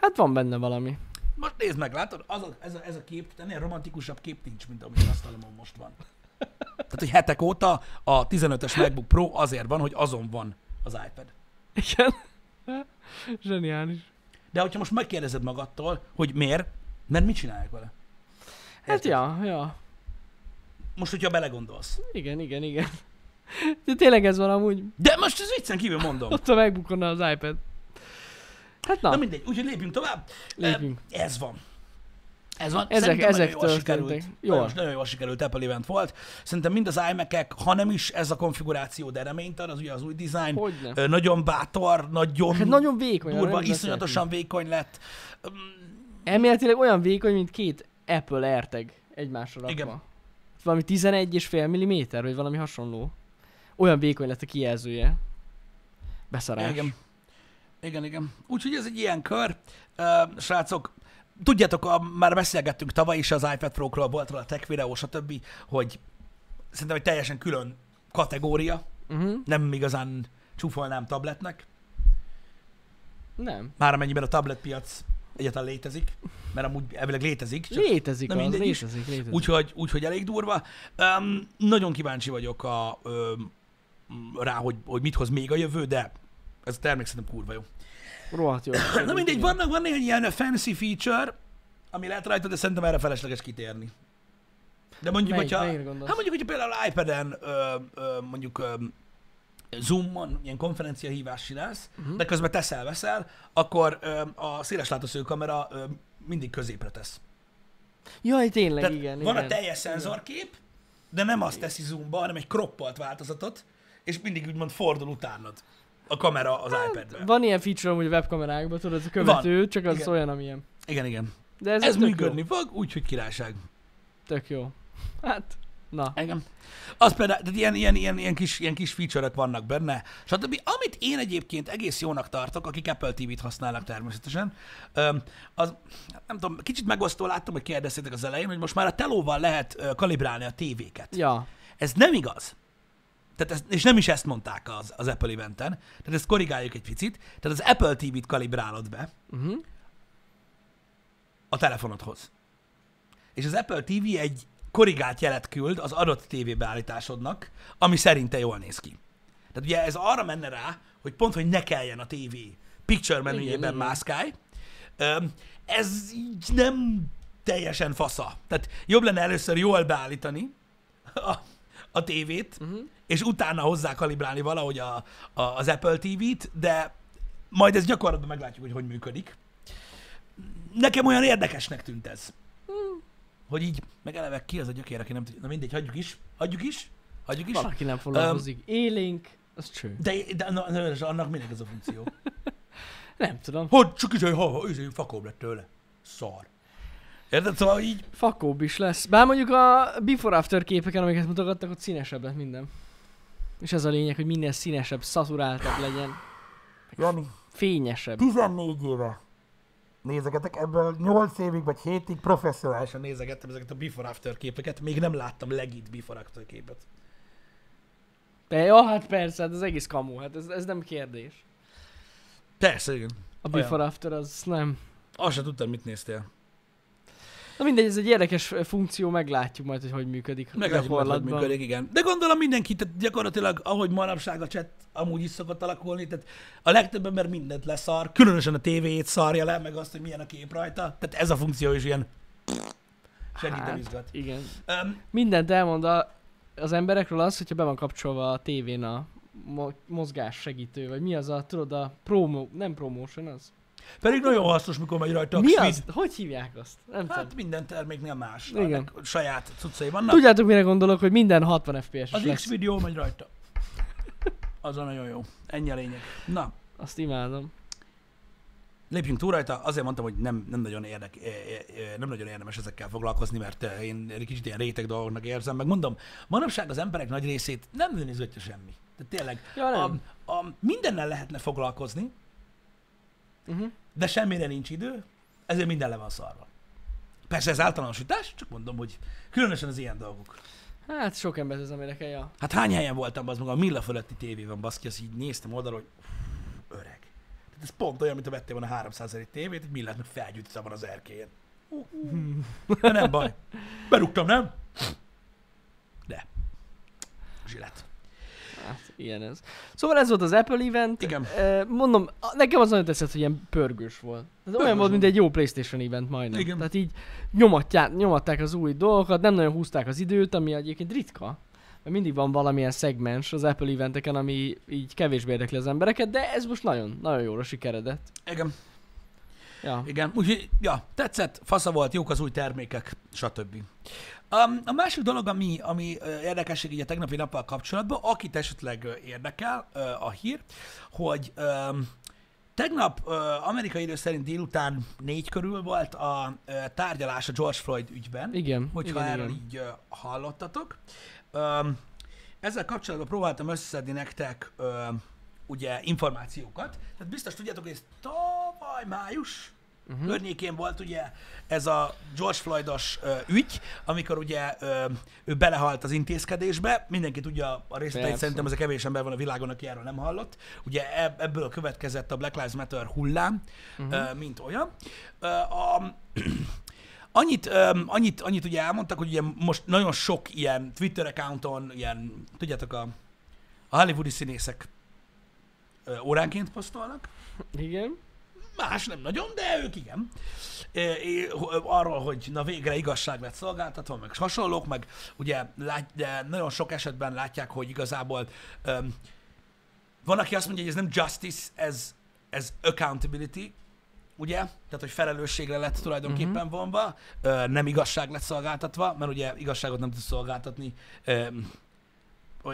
Hát van benne valami. Most nézd meg, látod? Az a, ez, a, ez a kép, ennél romantikusabb kép nincs, mint ami az asztalomon most van. Tehát, hogy hetek óta a 15-ös MacBook Pro azért van, hogy azon van az iPad. Igen. Zseniális. De hogyha most megkérdezed magadtól, hogy miért, mert mit csinálják vele? Hát Érted? ja, ja. Most, hogyha belegondolsz. Igen, igen, igen. De tényleg ez van amúgy. De most ez viccen kívül mondom. Ott a megbukonna az iPad. Hát na, Na mindegy, úgyhogy lépjünk tovább. Lépjünk. Ez van. Ez van. Ezek- Szerintem ezek nagyon jól sikerült. Jól. Nagyon, nagyon jól sikerült Apple event volt. Szerintem mind az iMac-ek, ha nem is ez a konfiguráció, de reménytel, az ugye az új design. Hogyne. Nagyon bátor, nagyon, Hát nagyon vékony. durva, iszonyatosan vékony lett. Elméletileg olyan vékony, mint két Apple AirTag egymásra rakva. Igen. Valami 11,5 mm, vagy valami hasonló. Olyan vékony lett a kijelzője. Beszarás. Igen. Igen, igen. Úgyhogy ez egy ilyen kör. Uh, srácok, tudjátok, a, már beszélgettünk tavaly is az iPad Pro-król, volt róla tech videó, stb., hogy szerintem egy teljesen külön kategória, Uh-huh. nem igazán csúfolnám tabletnek, Nem. már amennyiben a tabletpiac egyáltalán létezik, mert amúgy elvileg létezik, csak Létezik nem az, mindegy is. létezik, létezik. úgyhogy, úgyhogy elég durva. Um, nagyon kíváncsi vagyok a, um, rá, hogy, hogy mit hoz még a jövő, de ez a termék szerintem kurva jó. Rohadt jó. Na mindegy, vannak, van néhány ilyen fancy feature, ami lehet rajta, de szerintem erre felesleges kitérni. De mondjuk, Melyik- hogyha, hát mondjuk, hogyha például iPad-en ö, ö, mondjuk ö, Zoom-on ilyen konferenciahívást csinálsz, Mhm. uh-huh. de közben teszel-veszel, akkor ö, a széleslátószögű kamera ö, mindig középre tesz. Jaj, tényleg, Tehát igen, van igen. a teljes szenzorkép, de nem azt teszi zoomba, hanem egy kroppalt változatot, és mindig úgymond fordul utánad a kamera az iPad-re. Van ilyen feature amúgy a webkamerákban, tudod, ez a követő, Van. csak az Igen. olyan, amilyen. Igen, igen. De ez, Ez, működni Jó. fog, úgyhogy királyság. Tök jó. Hát, na. Igen. Az például, tehát ilyen, ilyen, ilyen, ilyen, kis, ilyen kis feature vannak benne, stb. Amit én egyébként egész jónak tartok, akik Apple TV-t használnak természetesen, az, nem tudom, kicsit megosztó láttam, hogy kérdeztétek az elején, hogy most már a telóval lehet kalibrálni a tévéket. Ja. Ez nem igaz. Tehát ez, és nem is ezt mondták az, az Apple eventen. Tehát ezt korrigáljuk egy picit. Tehát az Apple TV-t kalibrálod be Uh-huh. a telefonodhoz. és az Apple TV egy korrigált jelet küld az adott TV beállításodnak, ami szerinte jól néz ki. Tehát ugye ez arra menne rá, hogy pont, hogy ne kelljen a TV picture menüjében mászkálj. Ez így nem teljesen fasza. Tehát jobb lenne először jól beállítani a, a tévét, uh-huh. és utána hozzá kalibrálni valahogy a, a, az Apple TV-t, de majd ez gyakorlatban meglátjuk, hogy hogy működik. Nekem olyan érdekesnek tűnt ez. Hogy így, meg eleve ki az a gyökér, aki nem tudja. Na mindegy, hagyjuk is. Hagyjuk is. Hagyjuk is. Valaki nem foglalkozik. Élénk, az cső. De, de na, na, na, annak minek ez a funkció? Nem tudom. Hogy csak izé, ha, ha, izé, fakóbb lett tőle. Szar. Érted? Szóval így, Fakóbb is lesz. Bár mondjuk a before-after képeken, amiket mutogattak, ott színesebb lett minden. És ez a lényeg, hogy minél színesebb, szaturáltabb legyen. Jani, Fényesebb. 14 éve nézegetek, ebből 8 évig vagy 7-ig professzionálisan nézegettem ezeket a before-after képeket, még nem láttam legit before-after képet. De ja, hát persze, hát az egész kamu, hát ez, ez nem kérdés. Persze, igen. A Olyan. before-after az nem. Azt sem tudtam, mit néztél. Na mindegy, ez egy érdekes funkció, meglátjuk majd, hogy hogy működik Meglátjuk, majd, hogy működik, igen. De gondolom mindenki, tehát gyakorlatilag, ahogy manapság a chat amúgy is szokott alakulni, tehát a legtöbb ember mindent leszar, különösen a tévéjét szarja le, meg azt, hogy milyen a kép rajta. Tehát ez a funkció is ilyen senkit nem Hát, izgat. igen. Um, Mindent elmond a, az emberekről az, hogyha be van kapcsolva a tévén a mo- mozgás segítő, vagy mi az a, tudod, a promo, nem promotion az? Pedig nagyon hasznos, mikor megy rajta a Mi Xvid. az? Hogy hívják azt? Nem Hát tudom. minden terméknél más. Igen. Saját cuccai vannak. Tudjátok, mire gondolok, hogy minden 60 FPS-es Az lesz. X videó megy rajta. Az a nagyon jó. Ennyi a lényeg. Na, Azt imádom. lépjünk túl rajta. Azért mondtam, hogy nem, nem, nagyon érdek, eh, eh, eh, nem nagyon érdemes ezekkel foglalkozni, mert én egy kicsit ilyen réteg dolgoknak érzem. Meg mondom, manapság az emberek nagy részét nem izgatja semmi. Tehát tényleg, Ja, nem. a, a, mindennel lehetne foglalkozni, Uh-huh. de semmire nincs idő, ezért minden le van szarva. Persze ez általánosítás, csak mondom, hogy különösen az ilyen dolgok. Hát sok embert ez nem érdekel, ja. Hát hány helyen voltam, az maga a Milla fölötti tévében, baszki, azt így néztem oldalról, hogy uff, öreg. Tehát ez pont olyan, mint ha vettél volna 300 egy tévét, egy Millát meg felgyújtottam van az erkélyen. Uh, uh. De nem baj. Berúgtam, nem? De. Zsilet. Hát, ilyen ez. Szóval ez volt az Apple event. Igen. Mondom, nekem az nagyon tetszett, hogy ilyen pörgős volt. Ez olyan volt, mint egy jó Playstation event majdnem. Igen. Tehát így nyomatják, nyomatták az új dolgokat, nem nagyon húzták az időt, ami egyébként ritka. Mert mindig van valamilyen szegmens az Apple eventeken, ami így kevésbé érdekli az embereket, de ez most nagyon, nagyon jóra sikeredett. Igen, Ja. igen. Úgyhogy, ja, tetszett, fasza volt, jók az új termékek, stb. Um, a másik dolog, ami, ami érdekesség így a tegnapi nappal kapcsolatban, akit esetleg érdekel a hír, hogy um, tegnap amerikai idő szerint délután négy körül volt a tárgyalás a George Floyd ügyben, Igen, hogyha igen, erről igen. így hallottatok. Um, ezzel kapcsolatban próbáltam összeszedni nektek ö, ugye információkat. Tehát biztos tudjátok, hogy ez tavaly május uh-huh. környékén volt ugye ez a George Floydos ö, ügy, amikor ugye ö, ő belehalt az intézkedésbe, mindenki tudja a részleteit, szerintem ez a kevés ember van a világon, aki erről nem hallott. Ugye eb- ebből következett a Black Lives Matter hullám, uh-huh. ö, mint olyan. Ö, a, Annyit, öm, annyit, annyit ugye elmondtak, hogy ugye most nagyon sok ilyen Twitter accounton, ilyen, tudjátok, a, a hollywoodi színészek óránként posztolnak, Igen. más nem nagyon, de ők igen. Arról, hogy na végre igazság lett szolgáltatva, meg hasonlók, meg ugye lát, de nagyon sok esetben látják, hogy igazából öm, van, aki azt mondja, hogy ez nem justice, ez, ez accountability, ugye? Tehát, hogy felelősségre lett tulajdonképpen uh-huh. vonva, nem igazság lett szolgáltatva, mert ugye igazságot nem tud szolgáltatni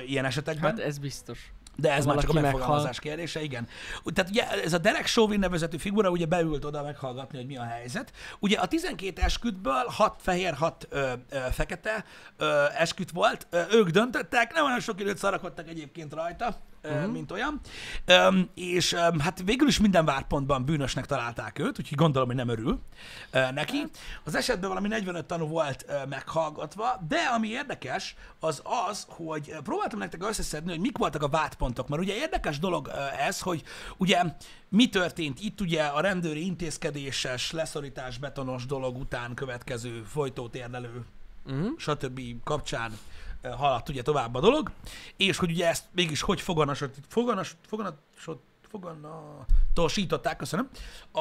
ilyen esetekben. Hát ez biztos. De ez már csak a megfogalmazás kérdése, igen. Tehát ugye ez a Derek Chauvin nevezetű figura ugye beült oda meghallgatni, hogy mi a helyzet. Ugye a 12 eskütből 6 fehér, 6 ö, ö, fekete ö, esküt volt. Ö, ők döntöttek, nem olyan sok időt szarakodtak egyébként rajta. Uh-huh. mint olyan. És hát végül is minden várpontban bűnösnek találták őt, úgyhogy gondolom, hogy nem örül neki. Az esetben valami 45 tanú volt meghallgatva, de ami érdekes, az az, hogy próbáltam nektek összeszedni, hogy mik voltak a vádpontok, mert ugye érdekes dolog ez, hogy ugye mi történt itt ugye a rendőri intézkedéses, leszorítás, betonos dolog után következő folytótérdelő, uh-huh. stb. kapcsán haladt ugye tovább a dolog, és hogy ugye ezt mégis hogy foganasod, foganas, foganasod, foganatosították, köszönöm, a,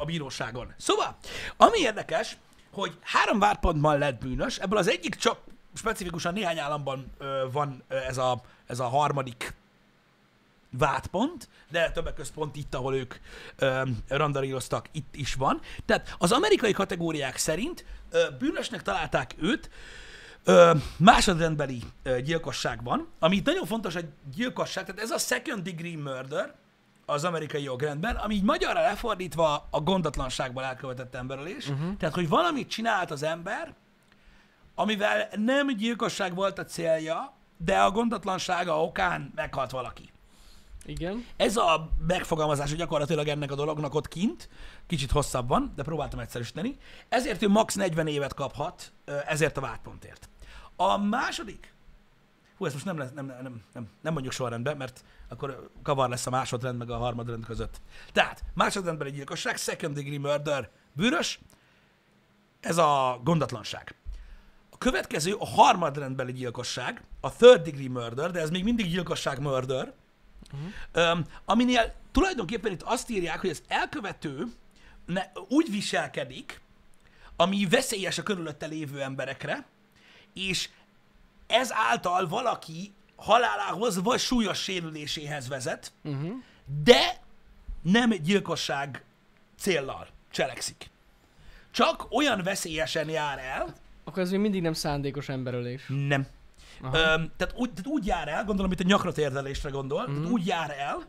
a bíróságon. Szóval, ami érdekes, hogy három várpontban lett bűnös, ebből az egyik csak specifikusan néhány államban van ez a, ez a harmadik vádpont, de többek között pont itt, ahol ők ö, randaríroztak, itt is van. Tehát az amerikai kategóriák szerint ö, bűnösnek találták őt, Ö, másodrendbeli ö, gyilkosság van, ami itt nagyon fontos egy gyilkosság, tehát ez a second degree murder az amerikai jogrendben, ami így magyarra lefordítva a gondatlanságból elkövetett emberölés. Uh-huh. Tehát, hogy valamit csinált az ember, amivel nem gyilkosság volt a célja, de a gondatlansága okán meghalt valaki. Igen. Ez a megfogalmazás gyakorlatilag ennek a dolognak ott kint, kicsit hosszabb van, de próbáltam egyszerűsíteni. Ezért ő max 40 évet kaphat ezért a vádpontért. A második, hú, ezt most nem, lesz, nem, nem, nem, nem mondjuk sorrendben, mert akkor kavar lesz a másodrend meg a harmadrend között. Tehát, másodrendben egy gyilkosság, second degree murder, bűrös, ez a gondatlanság. A következő a harmadrendbeli gyilkosság, a third degree murder, de ez még mindig gyilkosság murder, uh-huh. um, aminél tulajdonképpen itt azt írják, hogy az elkövető ne, úgy viselkedik, ami veszélyes a körülötte lévő emberekre, és ez által valaki halálához vagy súlyos sérüléséhez vezet, uh-huh. de nem gyilkosság céllal cselekszik. Csak olyan veszélyesen jár el. Akkor ez még mindig nem szándékos emberölés. Nem. Öm, tehát, úgy, tehát úgy jár el, gondolom itt a nyakra térdelésre gondol, uh-huh. tehát úgy jár el,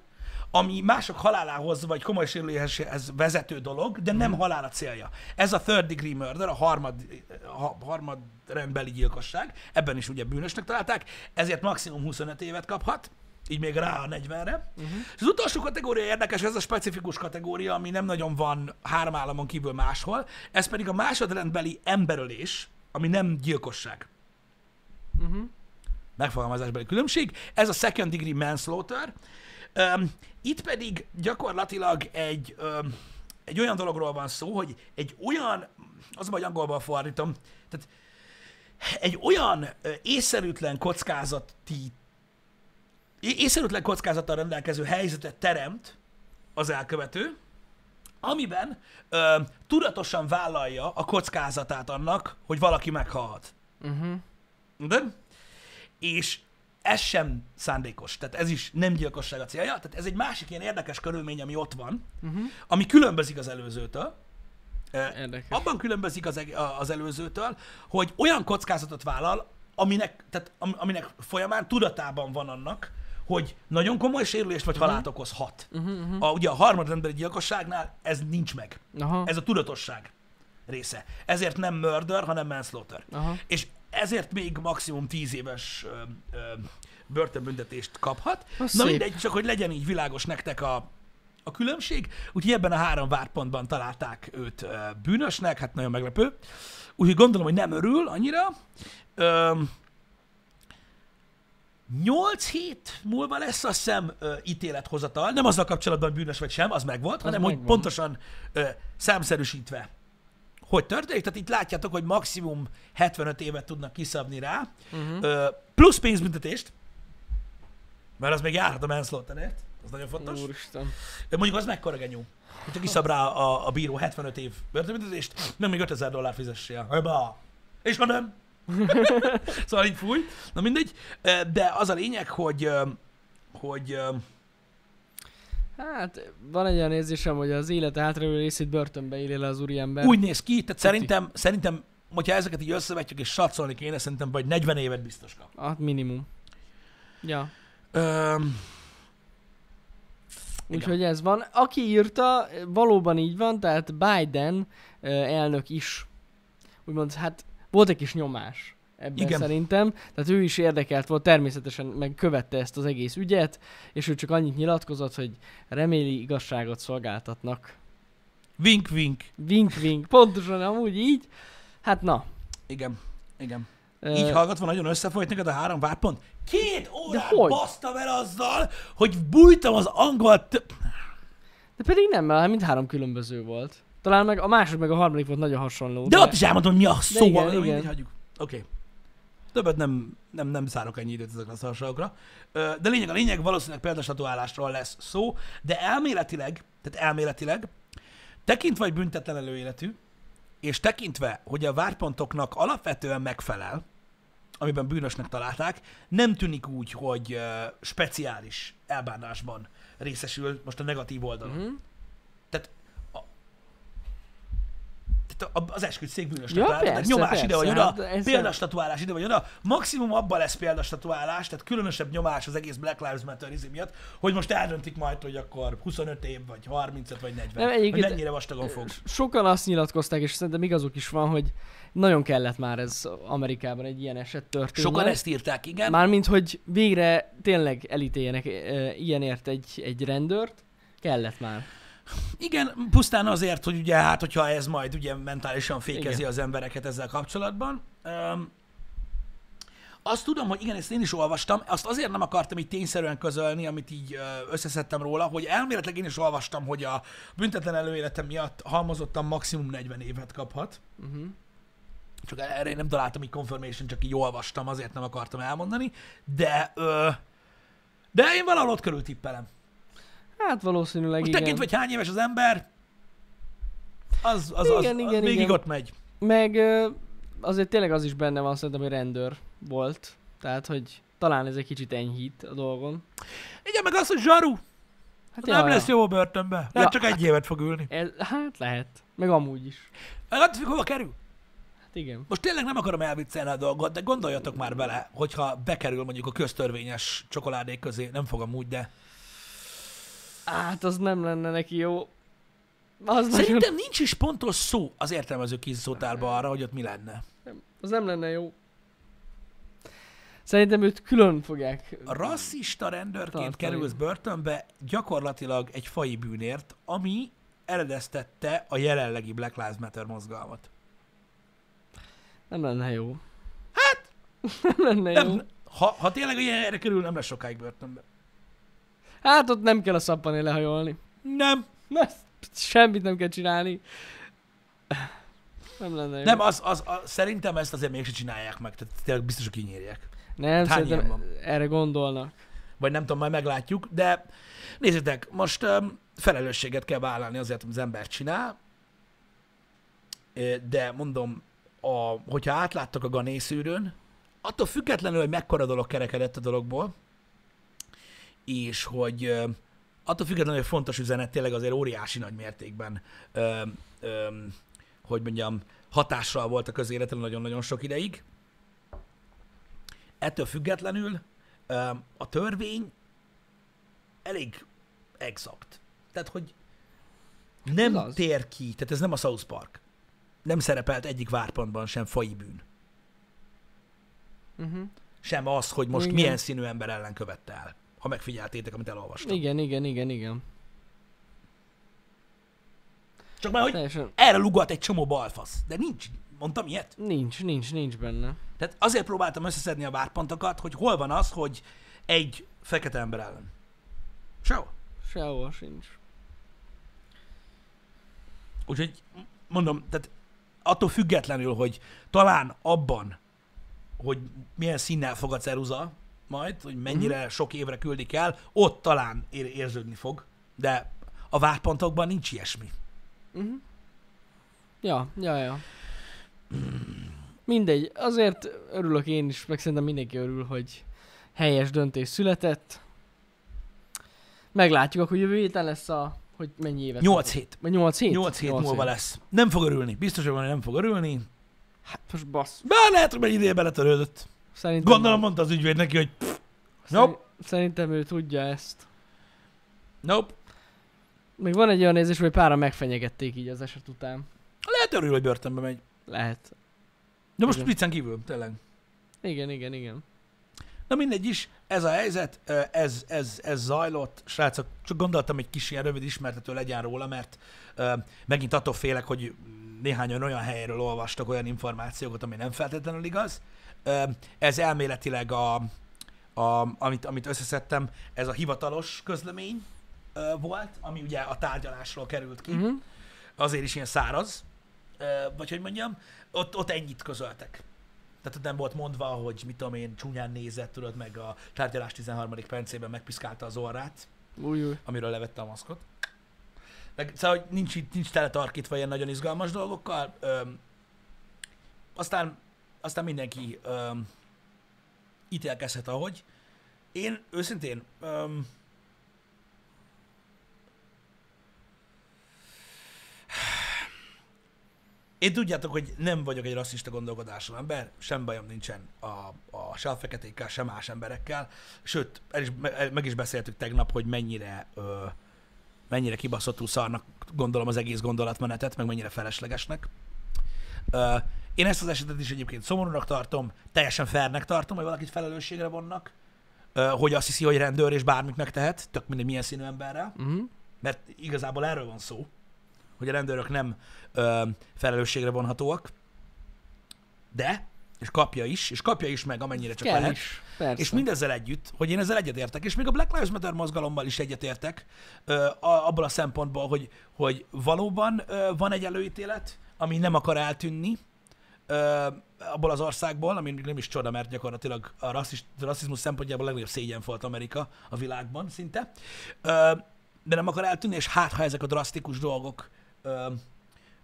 ami mások halálához vagy komoly sérüléshez vezető dolog, de nem mm. halál a célja. Ez a third degree murder, a harmad, a harmad rendbeli gyilkosság, ebben is ugye bűnösnek találták, ezért maximum 25 évet kaphat, így még rá a 40-re. Uh-huh. És az utolsó kategória érdekes, ez a specifikus kategória, ami nem nagyon van három államon kívül máshol, ez pedig a másodrendbeli emberölés, ami nem gyilkosság. Uh-huh. Megfogalmazásbeli különbség. Ez a second degree manslaughter, Um, itt pedig gyakorlatilag egy, um, egy olyan dologról van szó, hogy egy olyan, az hogy angolban fordítom, tehát egy olyan uh, észszerűtlen kockázati észszerűtlen kockázattal rendelkező helyzetet teremt az elkövető, amiben ö, tudatosan vállalja a kockázatát annak, hogy valaki meghalhat. Uh-huh. De? És ez sem szándékos, tehát ez is nem gyilkosság a célja, tehát ez egy másik ilyen érdekes körülmény, ami ott van, uh-huh. ami különbözik az előzőtől. Érdekes. Abban különbözik az, az előzőtől, hogy olyan kockázatot vállal, aminek, tehát, aminek folyamán tudatában van annak, hogy nagyon komoly sérülést vagy uh-huh. halált okozhat. Uh-huh, uh-huh. A, ugye a harmadrendbeli gyilkosságnál ez nincs meg. Aha. Ez a tudatosság része. Ezért nem murder, hanem manslaughter. Aha. És ezért még maximum 10 éves ö, ö, börtönbüntetést kaphat. Az Na szép. mindegy, csak hogy legyen így világos nektek a, a különbség. Úgyhogy ebben a három várpontban találták őt ö, bűnösnek, hát nagyon meglepő. Úgyhogy gondolom, hogy nem örül annyira. Ö, 8 hét múlva lesz a szem ö, ítélethozatal, nem azzal kapcsolatban bűnös vagy sem, az megvolt, az hanem megvan. hogy pontosan ö, számszerűsítve hogy történik. Tehát itt látjátok, hogy maximum 75 évet tudnak kiszabni rá, uh-huh. plusz pénzbüntetést, mert az még járhat a manslaughterért, az nagyon fontos. Úristen. Mondjuk az mekkora genyú. Hogyha kiszab rá a, a bíró 75 év börtönbüntetést, nem még 5000 dollár fizessél. Ebba. És ha nem? szóval így fúj. Na mindegy. De az a lényeg, hogy, hogy Hát van egy olyan érzésem, hogy az élet hátralévő részét börtönbe éli le az úriember. Úgy néz ki, tehát szerintem, szerintem, hogyha ezeket így összevetjük és satszolni kéne, szerintem vagy 40 évet biztos kap. Hát minimum. Ja. Öm... Úgyhogy ez van. Aki írta, valóban így van, tehát Biden elnök is, úgymond, hát volt egy kis nyomás ebben Igen. Szerintem. Tehát ő is érdekelt volt, természetesen meg követte ezt az egész ügyet, és ő csak annyit nyilatkozott, hogy reméli igazságot szolgáltatnak. Wink, wink. Wink, wink, pontosan amúgy így. Hát na. Igen, igen. ö, Így hallgatva nagyon összefolyt neked a három vádpont. Két órát basztam el azzal, hogy bújtam az angol... T- De pedig nem, mert mindhárom különböző volt. Talán meg a második meg a harmadik volt nagyon hasonló. De ott is elmondom, hogy mi a szó. igen, igen. hagyjuk. Oké. Okay. Többet nem, nem, nem szárok ennyi időt ezekre a szarságokra. De lényeg a lényeg, valószínűleg példastatuálásról lesz szó, de elméletileg, tehát elméletileg, tekintve, hogy büntetlen előéletű, és tekintve, hogy a várpontoknak alapvetően megfelel, amiben bűnösnek találták, nem tűnik úgy, hogy speciális elbánásban részesül most a negatív oldalon. Mhm. Tehát, tehát az esküdszék bűnösnek Ja, persze, nyomás persze, ide vagy hát oda, példastatuálás ide vagy oda, maximum abban lesz példastatuálás, tehát különösebb nyomás az egész Black Lives Matter izé miatt, hogy most eldöntik majd, hogy akkor 25 év, vagy 35, vagy 40, Nem, hogy mennyire vastagon fog. Sokan azt nyilatkozták, és szerintem igazuk is van, hogy nagyon kellett már ez Amerikában egy ilyen eset történjen. Sokan ezt írták, igen. Mármint, hogy végre tényleg elítéljenek e, ilyenért egy, egy rendőrt. Kellett már. Igen, pusztán azért, hogy ugye hát, hogyha ez majd ugye mentálisan fékezi Igen. az embereket ezzel kapcsolatban. Um, azt tudom, hogy igen, ezt én is olvastam, azt azért nem akartam így tényszerűen közölni, amit így összeszedtem róla, hogy elméletileg én is olvastam, hogy a büntetlen előélete miatt halmozottan maximum 40 évet kaphat. Uh-huh. Csak erre én nem találtam így confirmation, csak így olvastam, azért nem akartam elmondani, de ö, de én valahol ott körül tippelem. Hát valószínűleg Most igen. tekintve, hogy hány éves az ember, az, az, az, Igen, az, igen, az végig igen. ott megy. Meg azért tényleg az is benne van szerintem, hogy rendőr volt. Tehát, hogy talán ez egy kicsit enyhít a dolgon. Igen, meg az, hogy zsaru, Hát nem lesz jó a börtönbe. Hát Ja, csak egy évet fog ülni. Ez, hát lehet. Meg amúgy is. Meg attól függ, hova kerül. Hát igen. Most tényleg nem akarom elviccelni a dolgot, de gondoljatok már bele, hogyha bekerül mondjuk a köztörvényes csokoládék közé, nem fog amúgy, de Hát az nem lenne neki jó. Az, nagyon, szerintem nincs is pontos szó az értelmező kéziszótárban arra, hogy ott mi lenne. az nem lenne jó. Szerintem őt külön fogják. A rasszista rendőrként Tartani. kerülsz börtönbe gyakorlatilag egy fai bűnért, ami eredeztette a jelenlegi Black Lives Matter mozgalmat. Nem lenne jó. Hát! nem lenne jó. Nem, ha, ha tényleg ilyen erre kerül, nem lesz sokáig börtönbe. Hát ott nem kell a szappané lehajolni. Nem, Na, semmit nem kell csinálni. Nem lenne jó. nem, az, az, az, szerintem ezt azért mégsem csinálják meg, tehát tényleg biztos, hogy kinyírják. nem hány szerintem erre gondolnak. Vagy nem tudom, majd meglátjuk, de nézzétek, most um, felelősséget kell vállalni azért, amit az ember csinál, de mondom, a, hogyha átláttak a ganészűrőn, attól függetlenül, hogy mekkora dolog kerekedett a dologból, és hogy attól függetlenül, hogy fontos üzenet tényleg azért óriási nagy mértékben, ö, ö, hogy mondjam, hatással volt a közéletre nagyon-nagyon sok ideig. Ettől függetlenül ö, a törvény elég exakt. Tehát, hogy nem Ez az. tér ki, tehát ez nem a South Park. Nem szerepelt egyik várpontban sem fai bűn. Uh-huh. Sem az, hogy most Igen. milyen színű ember ellen követte el. Ha megfigyeltétek, amit elolvastam. Igen, igen, igen, igen. Csak már, hogy Teljesen erre lugat egy csomó balfasz. De nincs. Mondtam ilyet? nincs, nincs, nincs benne. Tehát azért próbáltam összeszedni a várpontokat, hogy hol van az, hogy egy fekete ember ellen. Sehol. Sehol sincs. Úgyhogy mondom, tehát attól függetlenül, hogy talán abban, hogy milyen színnel fog a ceruza majd, hogy mennyire Mhm. sok évre küldik el, ott talán ér- érződni fog, de a várpontokban nincs ilyesmi. Uh-huh. Ja, ja, ja. Mindegy, azért örülök én is, meg szerintem mindenki örül, hogy helyes döntés született. Meglátjuk, akkor jövő héten lesz a, hogy mennyi évet. 8 kapunk. hét. Vagy 8 hét? 8 hét múlva lesz. Nem fog örülni. Biztos, hogy nem fog örülni. Hát most bassz. Bár lehet, hogy egy ideje beletörődött. Szerintem, Gondolom mondta az ügyvéd neki, hogy pff, Nope. Szerintem ő tudja ezt. nope. Még van egy olyan érzés, hogy páran megfenyegették így az eset után. Lehet örül, hogy börtönbe megy. Lehet. De most Igen. viccen kívül, tényleg. Igen, igen, igen. Na mindegy is, ez a helyzet, ez, ez, ez zajlott. Srácok, csak gondoltam, egy kis ilyen rövid ismertető legyen róla, mert ö, megint attól félek, hogy néhányan olyan helyről olvastak olyan információkat, ami nem feltétlenül igaz. Ez elméletileg a, a, amit, amit összeszedtem, ez a hivatalos közlemény volt, ami ugye a tárgyalásról került ki. Uh-huh. Azért is ilyen száraz, vagy hogy mondjam, ott, ott ennyit közöltek. Tehát ott nem volt mondva, hogy mit tudom én, csúnyán nézett, tudod, meg a tárgyalás 13. percében megpiszkálta az orrát, Új, új. amiről levette a maszkot. Meg, szóval, hogy nincs, nincs teletarkítva ilyen nagyon izgalmas dolgokkal. Öm, aztán, aztán mindenki öm, ítélkezhet, ahogy. Én őszintén öm, én tudjátok, hogy nem vagyok egy rasszista gondolkodású ember, sem bajom nincsen a, a se a feketékkel, sem más emberekkel. Sőt, el is, me- meg is beszéltük tegnap, hogy mennyire ö, mennyire kibaszottul szarnak gondolom az egész gondolatmenetet, meg mennyire feleslegesnek. Ö, én ezt az esetet is egyébként szomorúnak tartom, teljesen fairnek tartom, hogy valakit felelősségre vonnak, hogy azt hiszi, hogy rendőr és bármit megtehet, tök mindegy milyen színű emberrel, Uh-huh. mert igazából erről van szó, hogy a rendőrök nem ö, felelősségre vonhatóak, de, és kapja is, és kapja is meg, amennyire csak Kell lehet. is. Persze. És mindezzel együtt, hogy én ezzel egyetértek, és még a Black Lives Matter mozgalommal is egyetértek, ö, a- abból a szempontból, hogy, hogy valóban ö, van egy előítélet, ami nem akar eltűnni ö, abból az országból, ami nem is csoda, mert gyakorlatilag a rasszis, rasszizmus szempontjából a legnagyobb szégyen volt Amerika a világban szinte. Ö, de nem akar eltűnni, és hát, ha ezek a drasztikus dolgok ö,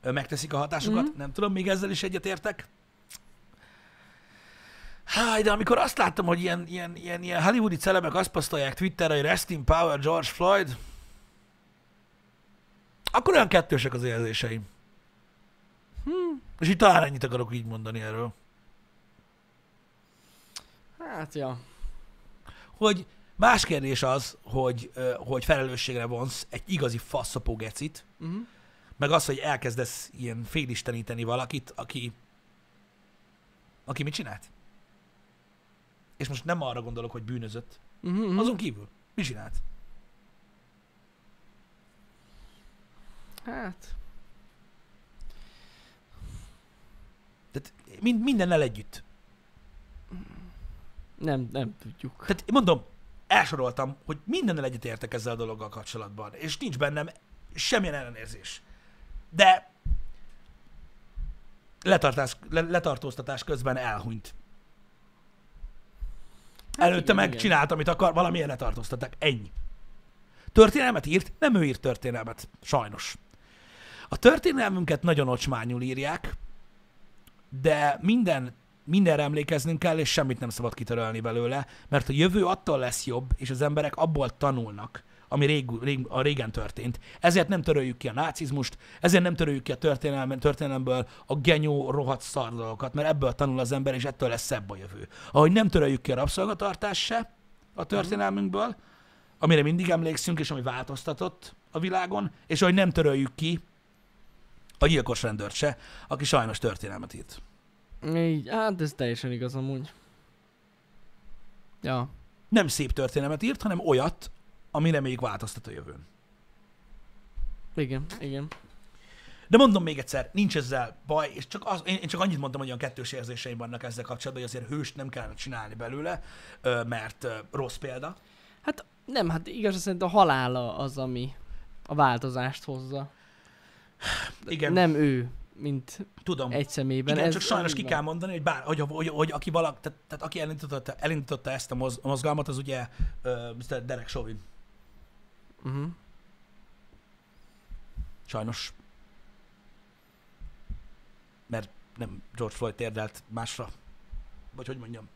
ö, megteszik a hatásukat, Mhm. nem tudom, még ezzel is egyetértek. Háj, de amikor azt láttam, hogy ilyen, ilyen, ilyen, ilyen hollywoodi celebek azt posztolják Twitterre, hogy Rest in Power George Floyd, akkor olyan kettősek az érzéseim. Hm. És itt talán ennyit akarok így mondani erről. Hát, ja. Hogy más kérdés az, hogy, hogy felelősségre vonsz egy igazi faszopó gecit, Uh-huh. meg az, hogy elkezdesz ilyen félisteníteni valakit, aki, aki mit csinált. És most nem arra gondolok, hogy bűnözött. Uh-huh. Azon kívül, mit csinált? Hát, Tehát mind, mindennel együtt. nem, nem tudjuk. Tehát mondom, elsoroltam, hogy mindennel egyetértek ezzel a dologgal kapcsolatban, és nincs bennem semmilyen ellenérzés. De letartás, le, letartóztatás közben elhunyt. Hát Előtte igen, meg igen. csinált, amit akar, valamilyen letartóztatták. Ennyi. Történelmet írt? Nem ő írt történelmet. Sajnos. A történelmünket nagyon ocsmányul írják, de minden, mindenre emlékeznünk kell, és semmit nem szabad kitörölni belőle, mert a jövő attól lesz jobb, és az emberek abból tanulnak, ami rég, rég, a régen történt. Ezért nem töröljük ki a nácizmust, ezért nem töröljük ki a történelmen, történelemből a genyó, rohadt szar dolgokat, mert ebből tanul az ember, és ettől lesz szebb a jövő. Ahogy nem töröljük ki a rabszolgatartást se a történelmünkből, amire mindig emlékszünk, és ami változtatott a világon, és ahogy nem töröljük ki a gyilkos rendőrt se, aki sajnos történelmet írt. Így, hát ez teljesen igaz amúgy. Ja. Nem szép történelmet írt, hanem olyat, ami reméljük változtat a jövőn. Igen, igen. De mondom még egyszer, nincs ezzel baj, és csak az, én, én csak annyit mondtam, hogy olyan kettős érzéseim vannak ezzel kapcsolatban, hogy azért hőst nem kellene csinálni belőle, mert rossz példa. Hát nem, hát igaz szerint a halála az, ami a változást hozza. Igen, Nem ő, mint tudom. egy személyben. Igen, ez csak sajnos ki így kell van. mondani, hogy, bár, hogy, hogy, hogy aki valak, tehát, tehát aki elindította, elindította ezt a moz, mozgalmat, az ugye uh, Mr. Derek Chauvin. Uh-huh. Sajnos. Mert nem George Floyd térdelt másra. Vagy hogy mondjam.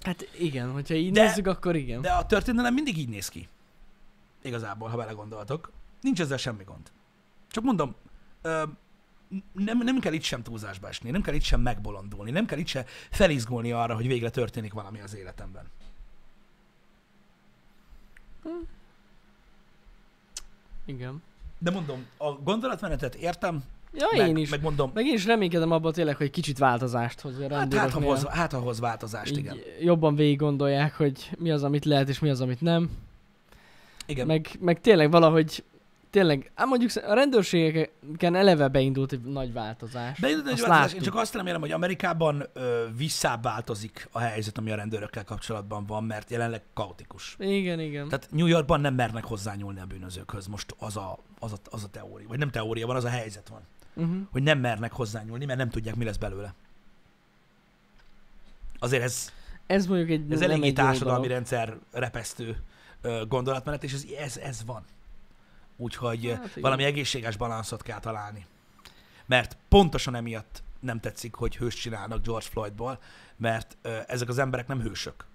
Hát igen, hogyha így De- nézzük, akkor igen. De a történelem mindig így néz ki. Igazából, ha belegondoltok. Nincs ezzel semmi gond. Csak mondom, ö, nem, nem kell itt sem túlzásba esni, nem kell itt sem megbolondulni, nem kell itt sem felizgulni arra, hogy végre történik valami az életemben. Igen. De mondom, a gondolatmenetet értem, Ja, meg, én is. meg mondom, Meg én is reménykedem abban tényleg, hogy kicsit változást hoz a hát, hát, ha hoz, hát ha hoz változást, igen. jobban végig gondolják, hogy mi az, amit lehet, és mi az, amit nem. Igen. Meg, meg tényleg valahogy, tényleg, hát mondjuk a rendőrségeken eleve beindult egy nagy változás. De egy Azt változás, én csak azt remélem, hogy Amerikában ö, visszább változik a helyzet, ami a rendőrökkel kapcsolatban van, mert jelenleg kaotikus. Igen, igen. Tehát New Yorkban nem mernek hozzányúlni a bűnözőkhöz, most az a, az, a, az a teória, vagy nem teória van, az a helyzet van, Uh-huh. hogy nem mernek hozzányúlni, mert nem tudják, mi lesz belőle. Azért ez, Ez mondjuk egy ez eléggé társadalmi rendszer repesztő gondolatmenet, és ez, ez, ez van. Úgyhogy Hát igen. valami egészséges balanszot kell találni. Mert pontosan emiatt nem tetszik, hogy hőst csinálnak George Floydból, mert ö, ezek az emberek nem hősök.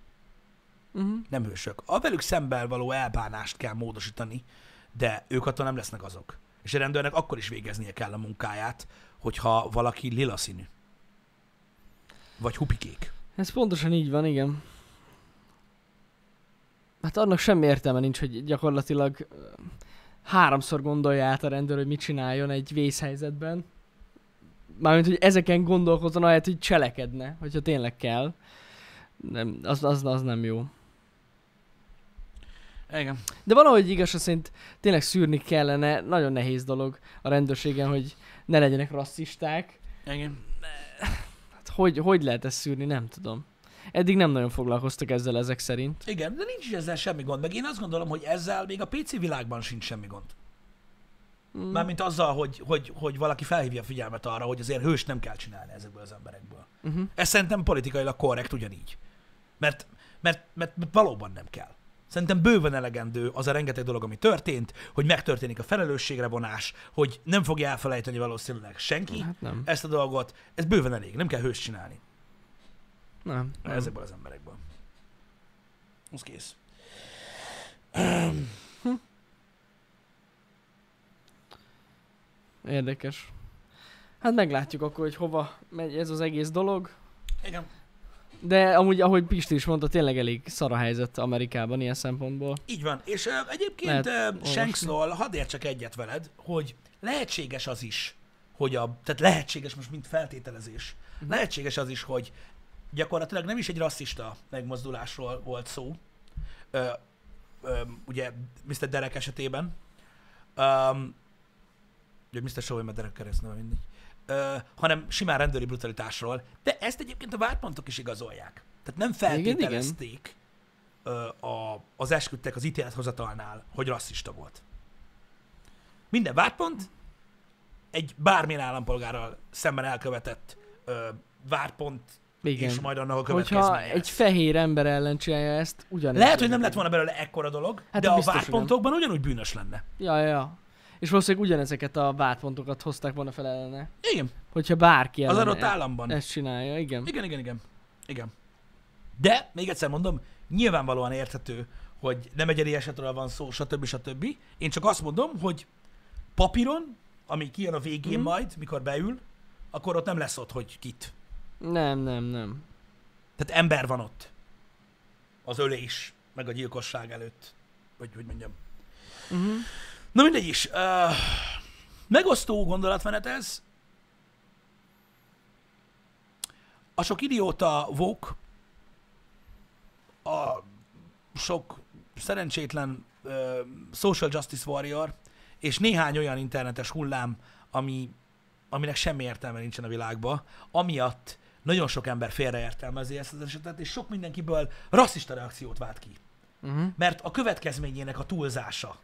Uh-huh. Nem hősök. A velük szemben való elbánást kell módosítani, de ők attól nem lesznek azok. És a rendőrnek akkor is végeznie kell a munkáját, hogyha valaki lila színű. Vagy hupikék. Ez pontosan így van, igen. Hát annak semmi értelme nincs, hogy gyakorlatilag háromszor gondolja át a rendőr, hogy mit csináljon egy vészhelyzetben. Mármint, hogy ezeken gondolkozzon, ahelyett, hogy cselekedne, hogyha tényleg kell. Nem, az, az, az nem jó. Igen. De valahogy igazság szerint tényleg szűrni kellene, nagyon nehéz dolog a rendőrségen, hogy ne legyenek rasszisták. Igen. Hát hogy, hogy lehet ezt szűrni, nem tudom. Eddig nem nagyon foglalkoztak ezzel ezek szerint. Igen, de nincs is ezzel semmi gond. Meg én azt gondolom, hogy ezzel még a PC világban sincs semmi gond. Mm. Mármint azzal, hogy, hogy, hogy valaki felhívja a figyelmet arra, hogy azért hős nem kell csinálni ezekből az emberekből. Uh-huh. Ez szerintem politikailag korrekt ugyanígy. Mert, mert, mert, mert valóban nem kell. Szerintem bőven elegendő az a rengeteg dolog, ami történt, hogy megtörténik a felelősségre vonás, hogy nem fogja elfelejteni valószínűleg senki Hát nem. ezt a dolgot. Ez bőven elég, nem kell hős csinálni Nem. nem. ezekből az emberekből. Az kész. Érdekes. Hát meglátjuk akkor, hogy hova megy ez az egész dolog. Igen. De amúgy, ahogy Pisti is mondta, tényleg elég szar a helyzet Amerikában ilyen szempontból. Így van. És uh, egyébként Lehet uh, Shanksról hadd értsek egyet veled, hogy lehetséges az is, hogy a, tehát lehetséges most mint feltételezés, Mhm. lehetséges az is, hogy gyakorlatilag nem is egy rasszista megmozdulásról volt szó, ö, ö, ugye Mr. Derek esetében, um, ugye Mr. Show, mert Derek keresztül, mindegy, ö, hanem simán rendőri brutalitásról, de ezt egyébként a vádpontok is igazolják. Tehát nem feltételezték ö, a, az esküdtek az ítélethozatalnál, hogy rasszista volt. Minden vádpont egy bármilyen állampolgárral szemben elkövetett ö, vádpont, Igen. és majd annak a Hogyha egy fehér ember ellen csinálja ezt, ugyanez. Lehet, hogy nem lett volna belőle ekkora dolog, Hát de a vádpontokban ugyanúgy bűnös lenne. Ja, ja. És valószínűleg ugyanezeket a vádpontokat hozták volna fel ellene. Igen, Hogyha bárki az ellen adott e- államban. ezt csinálja, igen. Igen, igen, igen. Igen. De, még egyszer mondom, nyilvánvalóan érthető, hogy nem egyedi esetről van szó, stb. stb. Én csak azt mondom, hogy papíron, ami kijön a végén Mhm. majd, mikor beül, akkor ott nem lesz ott, hogy kit. Nem, nem, nem. Tehát ember van ott. Az ölés, meg a gyilkosság előtt. Vagy hogy mondjam. Uh-huh. Na mindegy is. Uh, megosztó gondolatmenet ez. A sok idióta vók, a sok szerencsétlen uh, social justice warrior, és néhány olyan internetes hullám, ami, aminek semmi értelme nincsen a világban, amiatt nagyon sok ember félreértelmezi ezt az esetet, és sok mindenkiből rasszista reakciót vált ki. Uh-huh. Mert a következményének a túlzása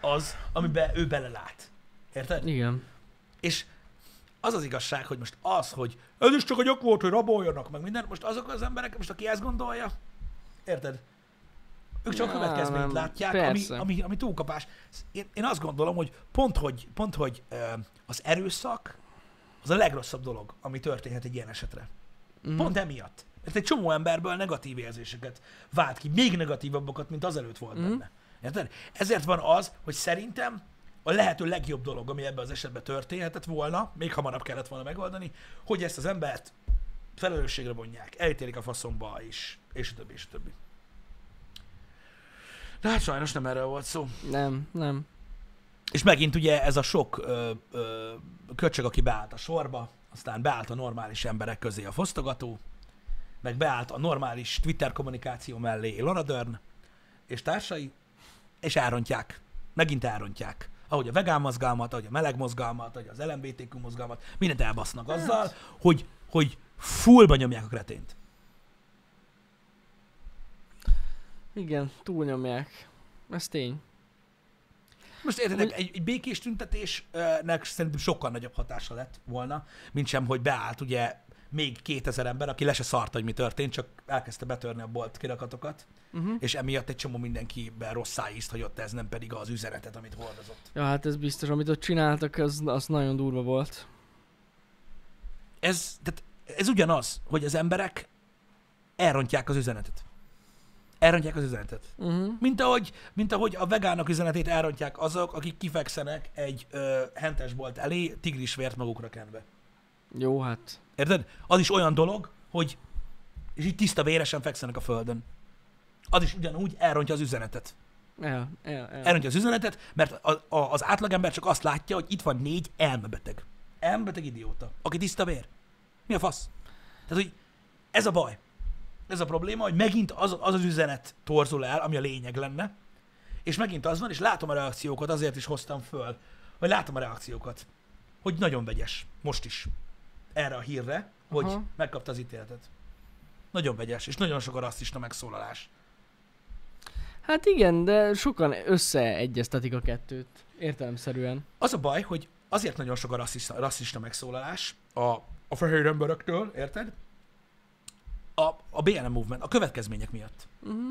az, amiben ő belelát. Érted? Igen. És az az igazság, hogy most az, hogy ez is csak a gyak volt, hogy raboljanak, meg minden, most azok az emberek, most aki ezt gondolja, érted? Ők csak a Ja, következményt nem, látják, ami, persze. ami, ami túlkapás. Én, én azt gondolom, hogy pont, hogy, pont, hogy az erőszak az a legrosszabb dolog, ami történhet egy ilyen esetre. Uh-huh. Pont emiatt. Mert egy csomó emberből negatív érzéseket vált ki, még negatívabbakat, mint azelőtt volt Mhm. benne. Érted? Ezért van az, hogy szerintem a lehető legjobb dolog, ami ebben az esetben történhetett volna, még hamarabb kellett volna megoldani, hogy ezt az embert felelősségre vonják, elítélik a faszomba, és, és a többi, és a többi. De hát sajnos nem erről volt szó. Nem, nem. És megint ugye ez a sok ö, ö, köcsög, aki beállt a sorba, aztán beállt a normális emberek közé a fosztogató, meg beállt a normális Twitter kommunikáció mellé Laura Dern és társai, és elrontják. Megint elrontják. Ahogy a vegán mozgalmat, ahogy a meleg mozgalmat, ahogy az LMBTQ mozgalmat, mindent elbasznak azzal, hogy, hogy fullba nyomják a kretént. Igen, túlnyomják. Ez tény. Most értedek, egy, egy békés tüntetésnek szerintem sokkal nagyobb hatása lett volna, mint sem, hogy beállt ugye még 2000 ember, aki le se szart, hogy mi történt, csak elkezdte betörni a bolt kirakatokat, Uh-huh. és emiatt egy csomó mindenkiben rossz szájízt hagyott ez, nem pedig az üzenetet, amit hordozott. Ja, hát ez biztos, amit ott csináltak, az, az nagyon durva volt. Ez, tehát ez ugyanaz, hogy az emberek elrontják az üzenetet. Elrontják az üzenetet. Uh-huh. Mint ahogy, mint ahogy a vegánok üzenetét elrontják azok, akik kifekszenek egy ö, hentesbolt elé, tigrisvért magukra kenve. Jó, hát. Érted? Az is olyan dolog, hogy és így tiszta véresen fekszenek a földön. Az is ugyanúgy elrontja az üzenetet. El, el, el. Elrontja az üzenetet, mert a, a, az átlagember csak azt látja, hogy itt van négy elmebeteg. Elmebeteg idióta, aki tiszta vér. Mi a fasz? Tehát, hogy ez a baj. Ez a probléma, hogy megint az az, az üzenet torzul el, ami a lényeg lenne, és megint az van, és látom a reakciókat, azért is hoztam föl, hogy látom a reakciókat, hogy nagyon vegyes, most is, erre a hírre, hogy Aha. megkapta az ítéletet. Nagyon vegyes, és nagyon sok a rasszista megszólalás. Hát igen, de sokan összeegyeztetik a kettőt. Értelemszerűen. Az a baj, hogy azért nagyon sok a rasszista, rasszista megszólalás a, a fehér emberektől, érted? A, a BLM movement, a következmények miatt. Uh-huh.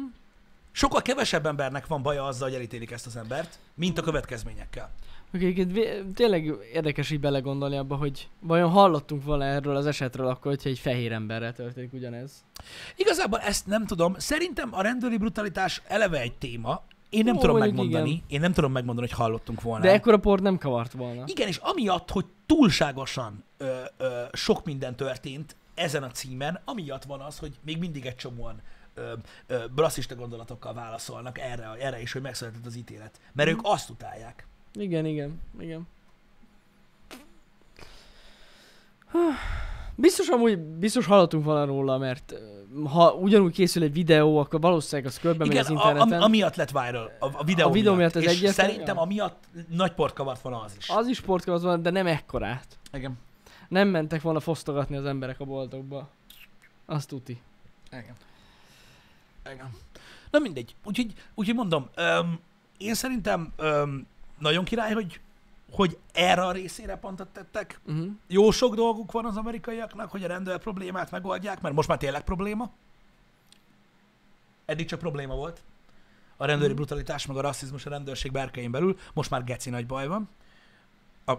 Sokkal kevesebb embernek van baja azzal, hogy elítélik ezt az embert, mint a következményekkel. Vé- tényleg érdekes így belegondolni abba, hogy vajon hallottunk volna erről az esetről akkor, hogyha egy fehér emberrel történik ugyanez. Igazából ezt nem tudom. Szerintem a rendőri brutalitás eleve egy téma. Én nem Ó, tudom megmondani. igen. Én nem tudom megmondani, hogy hallottunk volna. De ekkora port nem kavart volna. Igen, és amiatt, hogy túlságosan ö, ö, sok minden történt ezen a címen, amiatt van az, hogy még mindig egy csomóan ö, ö, rasszista gondolatokkal válaszolnak erre, erre is, hogy megszületett az ítélet. Mert ők azt utálják. Igen, igen, igen. Biztos amúgy, biztos hallottunk volna róla, mert ha ugyanúgy készül egy videó, akkor valószínűleg az körbe megy Igen, az interneten. am, amiatt lett viral, a, a videó, A videó miatt ez és szerintem amiatt nagy port kavart volna az is. Az is sportkavasz van, de nem ekkorát. Igen. Nem mentek volna fosztogatni az emberek a boltokba. Azt tuti. Igen. Igen. Na mindegy. Úgyhogy, úgyhogy mondom, öm, én szerintem öm, nagyon király, hogy, hogy erre a részére pontot tettek. Uh-huh. Jó sok dolguk van az amerikaiaknak, hogy a rendőr problémát megoldják, mert most már tényleg probléma. Eddig csak probléma volt. A rendőri Mhm. brutalitás, meg a rasszizmus a rendőrség berkein belül. Most már geci nagy baj van. A,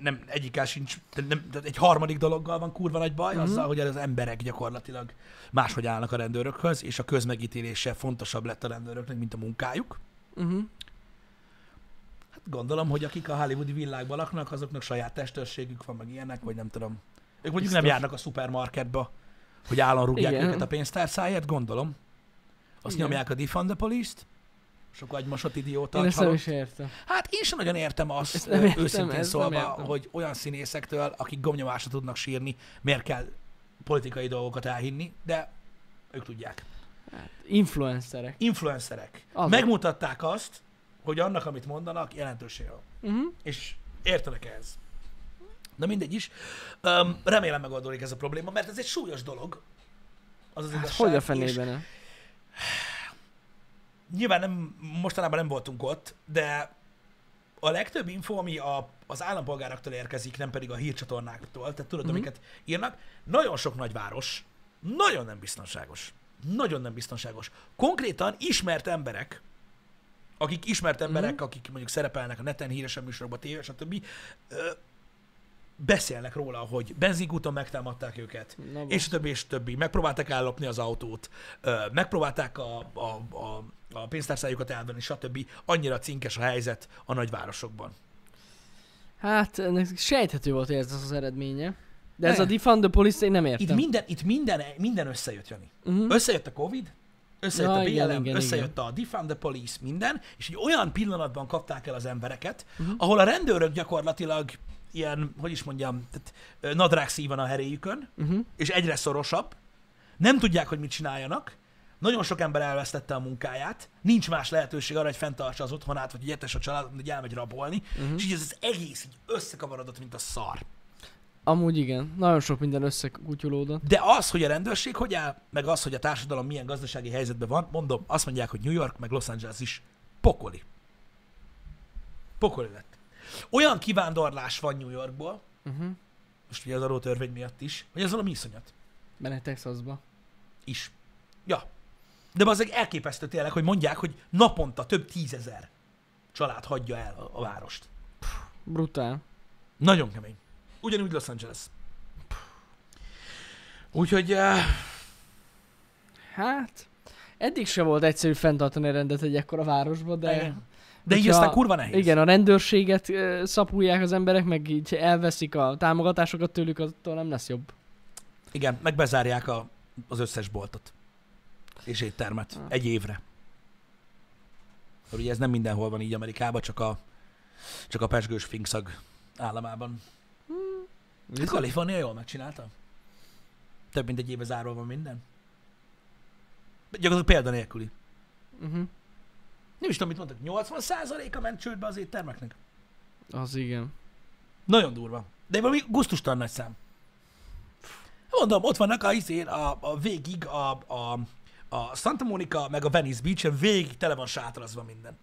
nem, egyikkel sincs, nem, egy harmadik dologgal van kurva nagy baj, Mhm. azzal, hogy az emberek gyakorlatilag máshogy állnak a rendőrökhöz, és a közmegítélése fontosabb lett a rendőröknek, mint a munkájuk. Uh-huh. Hát gondolom, hogy akik a hollywoodi világban laknak, azoknak saját testőrségük van, meg ilyenek, vagy nem tudom. Ők mondjuk nem Biztos. járnak a szupermarketba, hogy állandóan rúgják Igen. őket a pénztárcáját, gondolom. Azt Igen. nyomják a defund the police-t. Sok agymosott idióta, Én ezt nem is értem. Hát én sem nagyon értem azt, Ezt nem értem, őszintén ezt nem szólva, értem. hogy olyan színészektől, akik gomnyomásra tudnak sírni, miért kell politikai dolgokat elhinni, de ők tudják. Influencerek. Influencerek. Azok. Megmutatták azt, hogy annak, amit mondanak, jelentősége van. Uh-huh. És értenek ez. De mindegy is. Um, remélem megoldódik ez a probléma, mert ez egy súlyos dolog. Az az Hát igazság. hogy a és fenében? Nyilván nem, mostanában nem voltunk ott, de a legtöbb info, ami a, az állampolgároktól érkezik, nem pedig a hírcsatornáktól, tehát tudod, Mhm. amiket írnak, nagyon sok nagyváros nagyon nem biztonságos. Nagyon nem biztonságos. Konkrétan ismert emberek, akik ismert emberek, Mhm. akik mondjuk szerepelnek a neten, híresen műsorokban, tévé, stb. Beszélnek róla, hogy benzinkúton megtámadták őket, Na, és többi, és többi. Megpróbálták ellopni az autót, megpróbálták a, a, a, a pénztárcájukat elvenni, stb. Annyira cinkes a helyzet a nagyvárosokban. Hát ennek sejthető volt, hogy ez az az eredménye. De ez Ne. a defund the police én nem értem. Itt minden, itt minden, minden összejött, Jani. uh-huh. Összejött a Covid, Összejött Ja, a BLM, igen, igen, összejött a Defund the Police, minden, és egy olyan pillanatban kapták el az embereket, uh-huh. ahol a rendőrök gyakorlatilag ilyen, hogy is mondjam, tehát nadrág szívan a heréjükön, Uh-huh. és egyre szorosabb, nem tudják, hogy mit csináljanak, nagyon sok ember elvesztette a munkáját, nincs más lehetőség arra, hogy fenntartsa az otthonát, vagy hogy a családot, hogy elmegy rabolni, uh-huh. és így ez az egész így összekavarodott, mint a szar. Amúgy igen, nagyon sok minden összekutyulódott. De az, hogy a rendőrség hogy áll, meg az, hogy a társadalom milyen gazdasági helyzetben van, mondom, azt mondják, hogy New York, meg Los Angeles is pokoli. Pokoli lett. Olyan kivándorlás van New Yorkból, Uh-huh. most ugye az adótörvény miatt is, hogy az valami iszonyat Benne Texasba. is. Ja. De az elképesztő tényleg, hogy mondják, hogy naponta több tízezer család hagyja el a, várost. Brutál. Nagyon kemény. Ugyanúgy Los Angeles. Úgyhogy uh, Hát, eddig se volt egyszerű fenntartani a rendet egy ekkora városba, de... Igen. De így aztán kurva nehéz. Igen, a rendőrséget szapulják az emberek, meg így elveszik a támogatásokat tőlük, attól nem lesz jobb. Igen, meg bezárják a, az összes boltot. És éttermet. Ah. Egy évre. Mert ugye ez nem mindenhol van így Amerikában, csak a, csak a pesgős finkszag államában. Hát Kalifornia jól megcsinálta. Több mint egy éve zárva van minden. Gyakorlatilag példanélküli. Uh-huh. Nem is tudom, mit mondtak. 80%-a ment csődbe az éttermeknek. Az igen. Nagyon durva. De valami gusztustalan nagy szám. Mondom, ott vannak a, izén, a, a végig a, a, a Santa Monica, meg a Venice beach végig tele van sátrazva minden.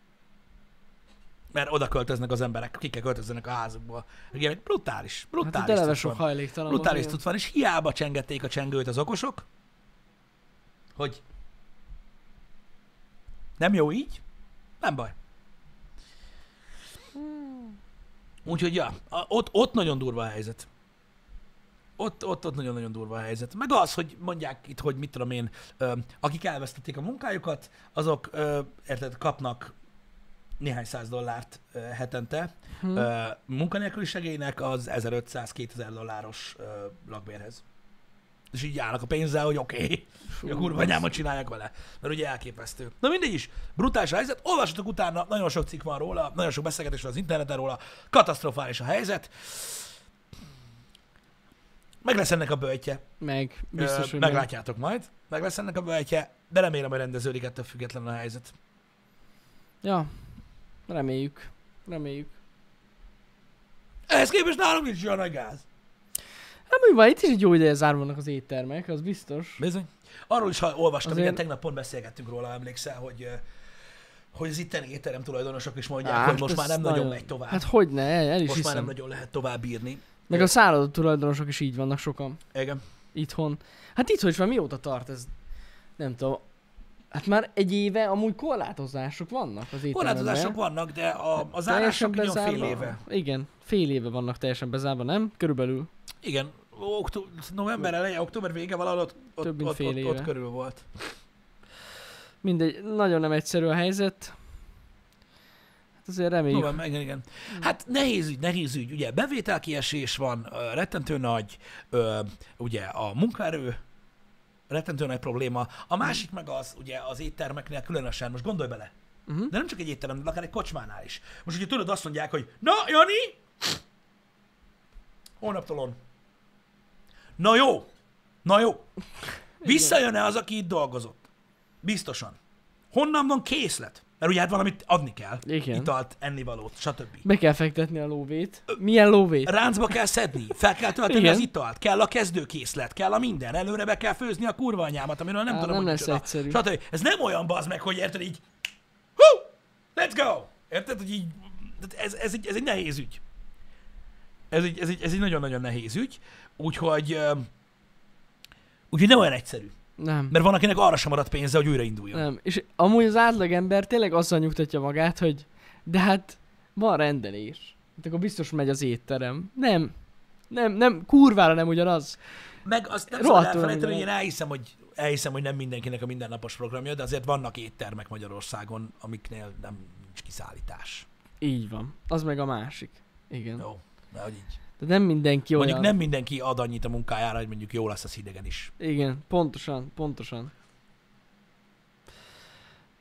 Mert oda költöznek az emberek, ki kell költözzenek a házukból. Igen, brutális, Hát brutális. cucc sok van. hajléktalan Brutális tud van, és hiába csengették a csengőt az okosok, hogy nem jó így, nem baj. Úgyhogy ja, ott, ott nagyon durva a helyzet. Ott, ott, ott nagyon-nagyon durva a helyzet. Meg az, hogy mondják itt, hogy mit tudom én, akik elvesztették a munkájukat, azok, érted, kapnak néhány száz dollárt hetente Hm. ö, munkanélküli segélynek az 1500-2000 dolláros lakbérhez. És így állnak a pénzzel, hogy oké, okay, a kurva anyámat csinálják vele. Mert ugye elképesztő. Na mindegy is, brutális a helyzet. Olvassatok utána, nagyon sok cikk van róla, nagyon sok beszélgetés van az interneten róla. Katasztrofális a helyzet. Meg lesz ennek a böltje. Meg, biztos, Ö, hogy meg. meglátjátok majd. Meg lesz ennek a böltje, de remélem, hogy rendeződik ettől függetlenül a helyzet. Ja, reméljük. Reméljük. Ehhez képest nálunk nincs olyan nagy gáz. Hát mi van, itt is egy jó ideje zárva vannak az éttermek, az biztos. Bizony. Arról is ha olvastam, Azért- igen, tegnap pont beszélgettünk róla, emlékszel, hogy, hogy az itteni étterem tulajdonosok is mondják, Á, hogy most már nem nagyon megy tovább. Hát hogy ne, el, is most már nem hiszem. nagyon lehet tovább írni. Meg a szállodó tulajdonosok is így vannak sokan. Igen. Itthon. Hát itthon is már mióta tart ez? Nem tudom. Hát már egy éve amúgy korlátozások vannak az étteremben. Korlátozások vannak, de a, az Teljesen árások nagyon fél éve. Igen, fél éve vannak teljesen bezárva, nem? Körülbelül. Igen, októ- november eleje, október vége valahol ott, ott, Több mint ott, fél ott, ott éve. körül volt. Mindegy, nagyon nem egyszerű a helyzet. Hát azért reméljük. November, igen, igen. Hát nehéz ügy, nehéz ügy. Ugye bevételkiesés van, rettentő nagy, ö, ugye a munkaerő, rettentő nagy probléma. A másik meg az, ugye az éttermeknél különösen, most gondolj bele, Uh-huh. de nem csak egy étterem, de akár egy kocsmánál is. Most ugye tudod, azt mondják, hogy na, Jani, hónaptól on. Na jó, na jó. Visszajön-e az, aki itt dolgozott? Biztosan. Honnan van készlet? Mert ugye hát valamit adni kell. Igen. Italt, ennivalót, stb. Be kell fektetni a lóvét. Milyen lóvét? Ráncba kell szedni, fel kell tölteni az italt, kell a kezdőkészlet, kell a minden, előre be kell főzni a kurva anyámat, amiről nem Á, tudom, nem hogy lesz micsoda. egyszerű. Stb. Ez nem olyan bazd meg, hogy érted így, hú, let's go! Érted, hogy így, ez, ez, egy, ez egy nehéz ügy. Ez egy, ez egy, ez egy nagyon-nagyon nehéz ügy, úgyhogy, úgyhogy nem olyan egyszerű. Nem. Mert van, akinek arra sem maradt pénze, hogy újrainduljon. Nem. És amúgy az átlagember tényleg azzal nyugtatja magát, hogy de hát van rendelés. Hát akkor biztos megy az étterem. Nem. Nem, nem, kurvára nem ugyanaz. Meg azt nem szabad elfelejteni, hogy én elhiszem, hogy, elhiszem, hogy nem mindenkinek a mindennapos programja, de azért vannak éttermek Magyarországon, amiknél nem nincs kiszállítás. Így van. Az meg a másik. Igen. Jó, de hogy így. De nem mindenki olyan. Mondjuk nem mindenki ad annyit a munkájára, hogy mondjuk jó lesz az hidegen is. Igen, pontosan, pontosan.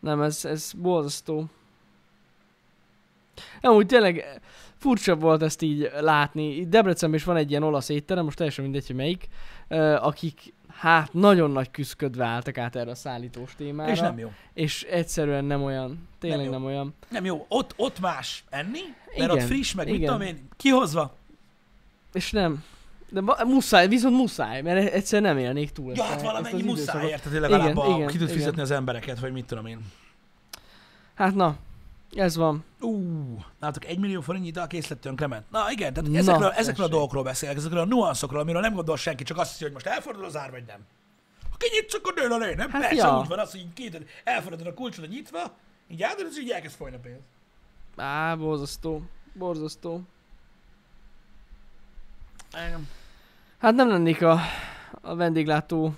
Nem, ez, ez borzasztó. Amúgy tényleg furcsa volt ezt így látni. Debrecenben is van egy ilyen olasz étterem, most teljesen mindegy, hogy melyik, ö, akik hát nagyon nagy küszködve álltak át erre a szállítós témára. És nem jó. És egyszerűen nem olyan. Tényleg Nem nem, olyan. Nem jó. Ott, ott más enni, mert Igen, ott friss, meg mit igen. tudom én, kihozva. És nem. De muszáj, viszont muszáj, mert egyszerűen nem élnék túl. Ja, hát valamennyi muszáj, érted, legalább Igen, a, igen, ki tud igen. fizetni az embereket, vagy mit tudom én. Hát na, ez van. Ú, látok, egy millió forintnyi ital készlet tönkrement. Na igen, tehát Na, ezekről, ezekről a dolgokról beszélek, ezekről a nuanszokról, amiről nem gondol senki, csak azt hiszi, hogy most elfordul az ár, vagy nem. Ha kinyitsz, akkor dől a lé, nem? Hát Persze, ja. úgy van az, hogy két, elfordul a kulcsod nyitva, így átadod, és így elkezd folyni a pénz. Á, borzasztó. Borzasztó. Igen. Hát nem lennék a, a vendéglátó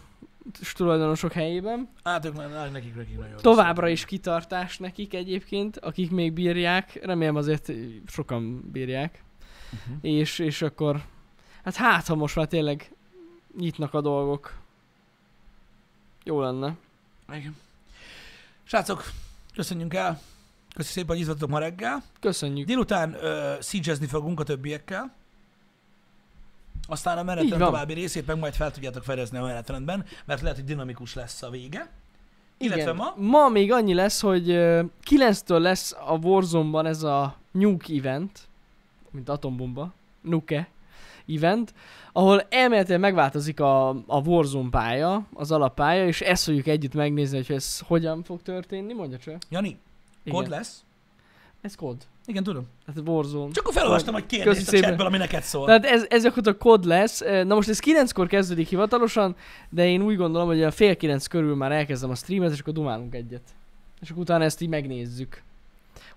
tulajdonosok helyében. Hát ők már nekik, nekik nagyon Továbbra is kitartás nekik egyébként, akik még bírják. Remélem azért sokan bírják. Uh-huh. És, és akkor, hát hát, ha most már tényleg nyitnak a dolgok. Jó lenne. Igen. Srácok, köszönjünk el. Köszönjük szépen, hogy itt voltatok ma reggel. Köszönjük. Délután uh, fogunk a többiekkel. Aztán a menetrend további részét meg majd fel tudjátok fedezni a menetrendben, mert lehet, hogy dinamikus lesz a vége. Illetve Igen. ma, Ma még annyi lesz, hogy ö, 9-től lesz a Warzone-ban ez a Nuke event, mint atombomba, Nuke event, ahol elméletileg megváltozik a, a Warzone pálya, az alappálya, és ezt fogjuk együtt megnézni, hogy ez hogyan fog történni, mondja csak. Jani, kód lesz? Ez kód. Igen, tudom. Hát Warzone. Csak akkor felolvastam, hogy kérdést Köszi a szépen. chatből, ami neked szól. Tehát ez, ez akkor a kod lesz. Na most ez 9-kor kezdődik hivatalosan, de én úgy gondolom, hogy a fél 9 körül már elkezdem a streamet, és akkor dumálunk egyet. És akkor utána ezt így megnézzük.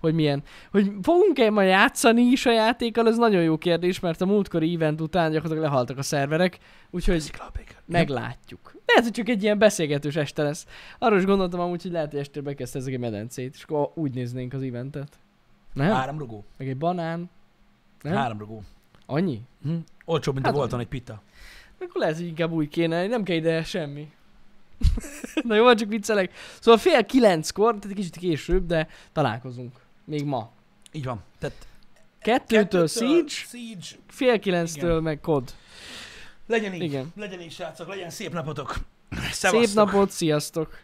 Hogy milyen. Hogy fogunk-e ma játszani is a játékkal, ez nagyon jó kérdés, mert a múltkori event után gyakorlatilag lehaltak a szerverek, úgyhogy meglátjuk. Lehet, hogy csak egy ilyen beszélgetős este lesz. Arról is gondoltam amúgy, hogy lehet, hogy este bekezdhezzek egy medencét, és akkor úgy néznénk az eventet. Nem? Három rugó. Meg egy banán. Nem? Három rugó. Annyi? Hm? Olcsóbb, mint Hát, a volton egy pita. Akkor lehet, hogy inkább úgy kéne, nem kell ide semmi. Na jó, csak viccelek. Szóval fél kilenckor, tehát egy kicsit később, de találkozunk. Még ma. Így van. Tehát Kettőtől Siege, Siege. fél kilenctől Igen. meg kod. Legyen így. Igen. Legyen így, srácok. Legyen szép napotok. Szép Szevasztok. napot, sziasztok!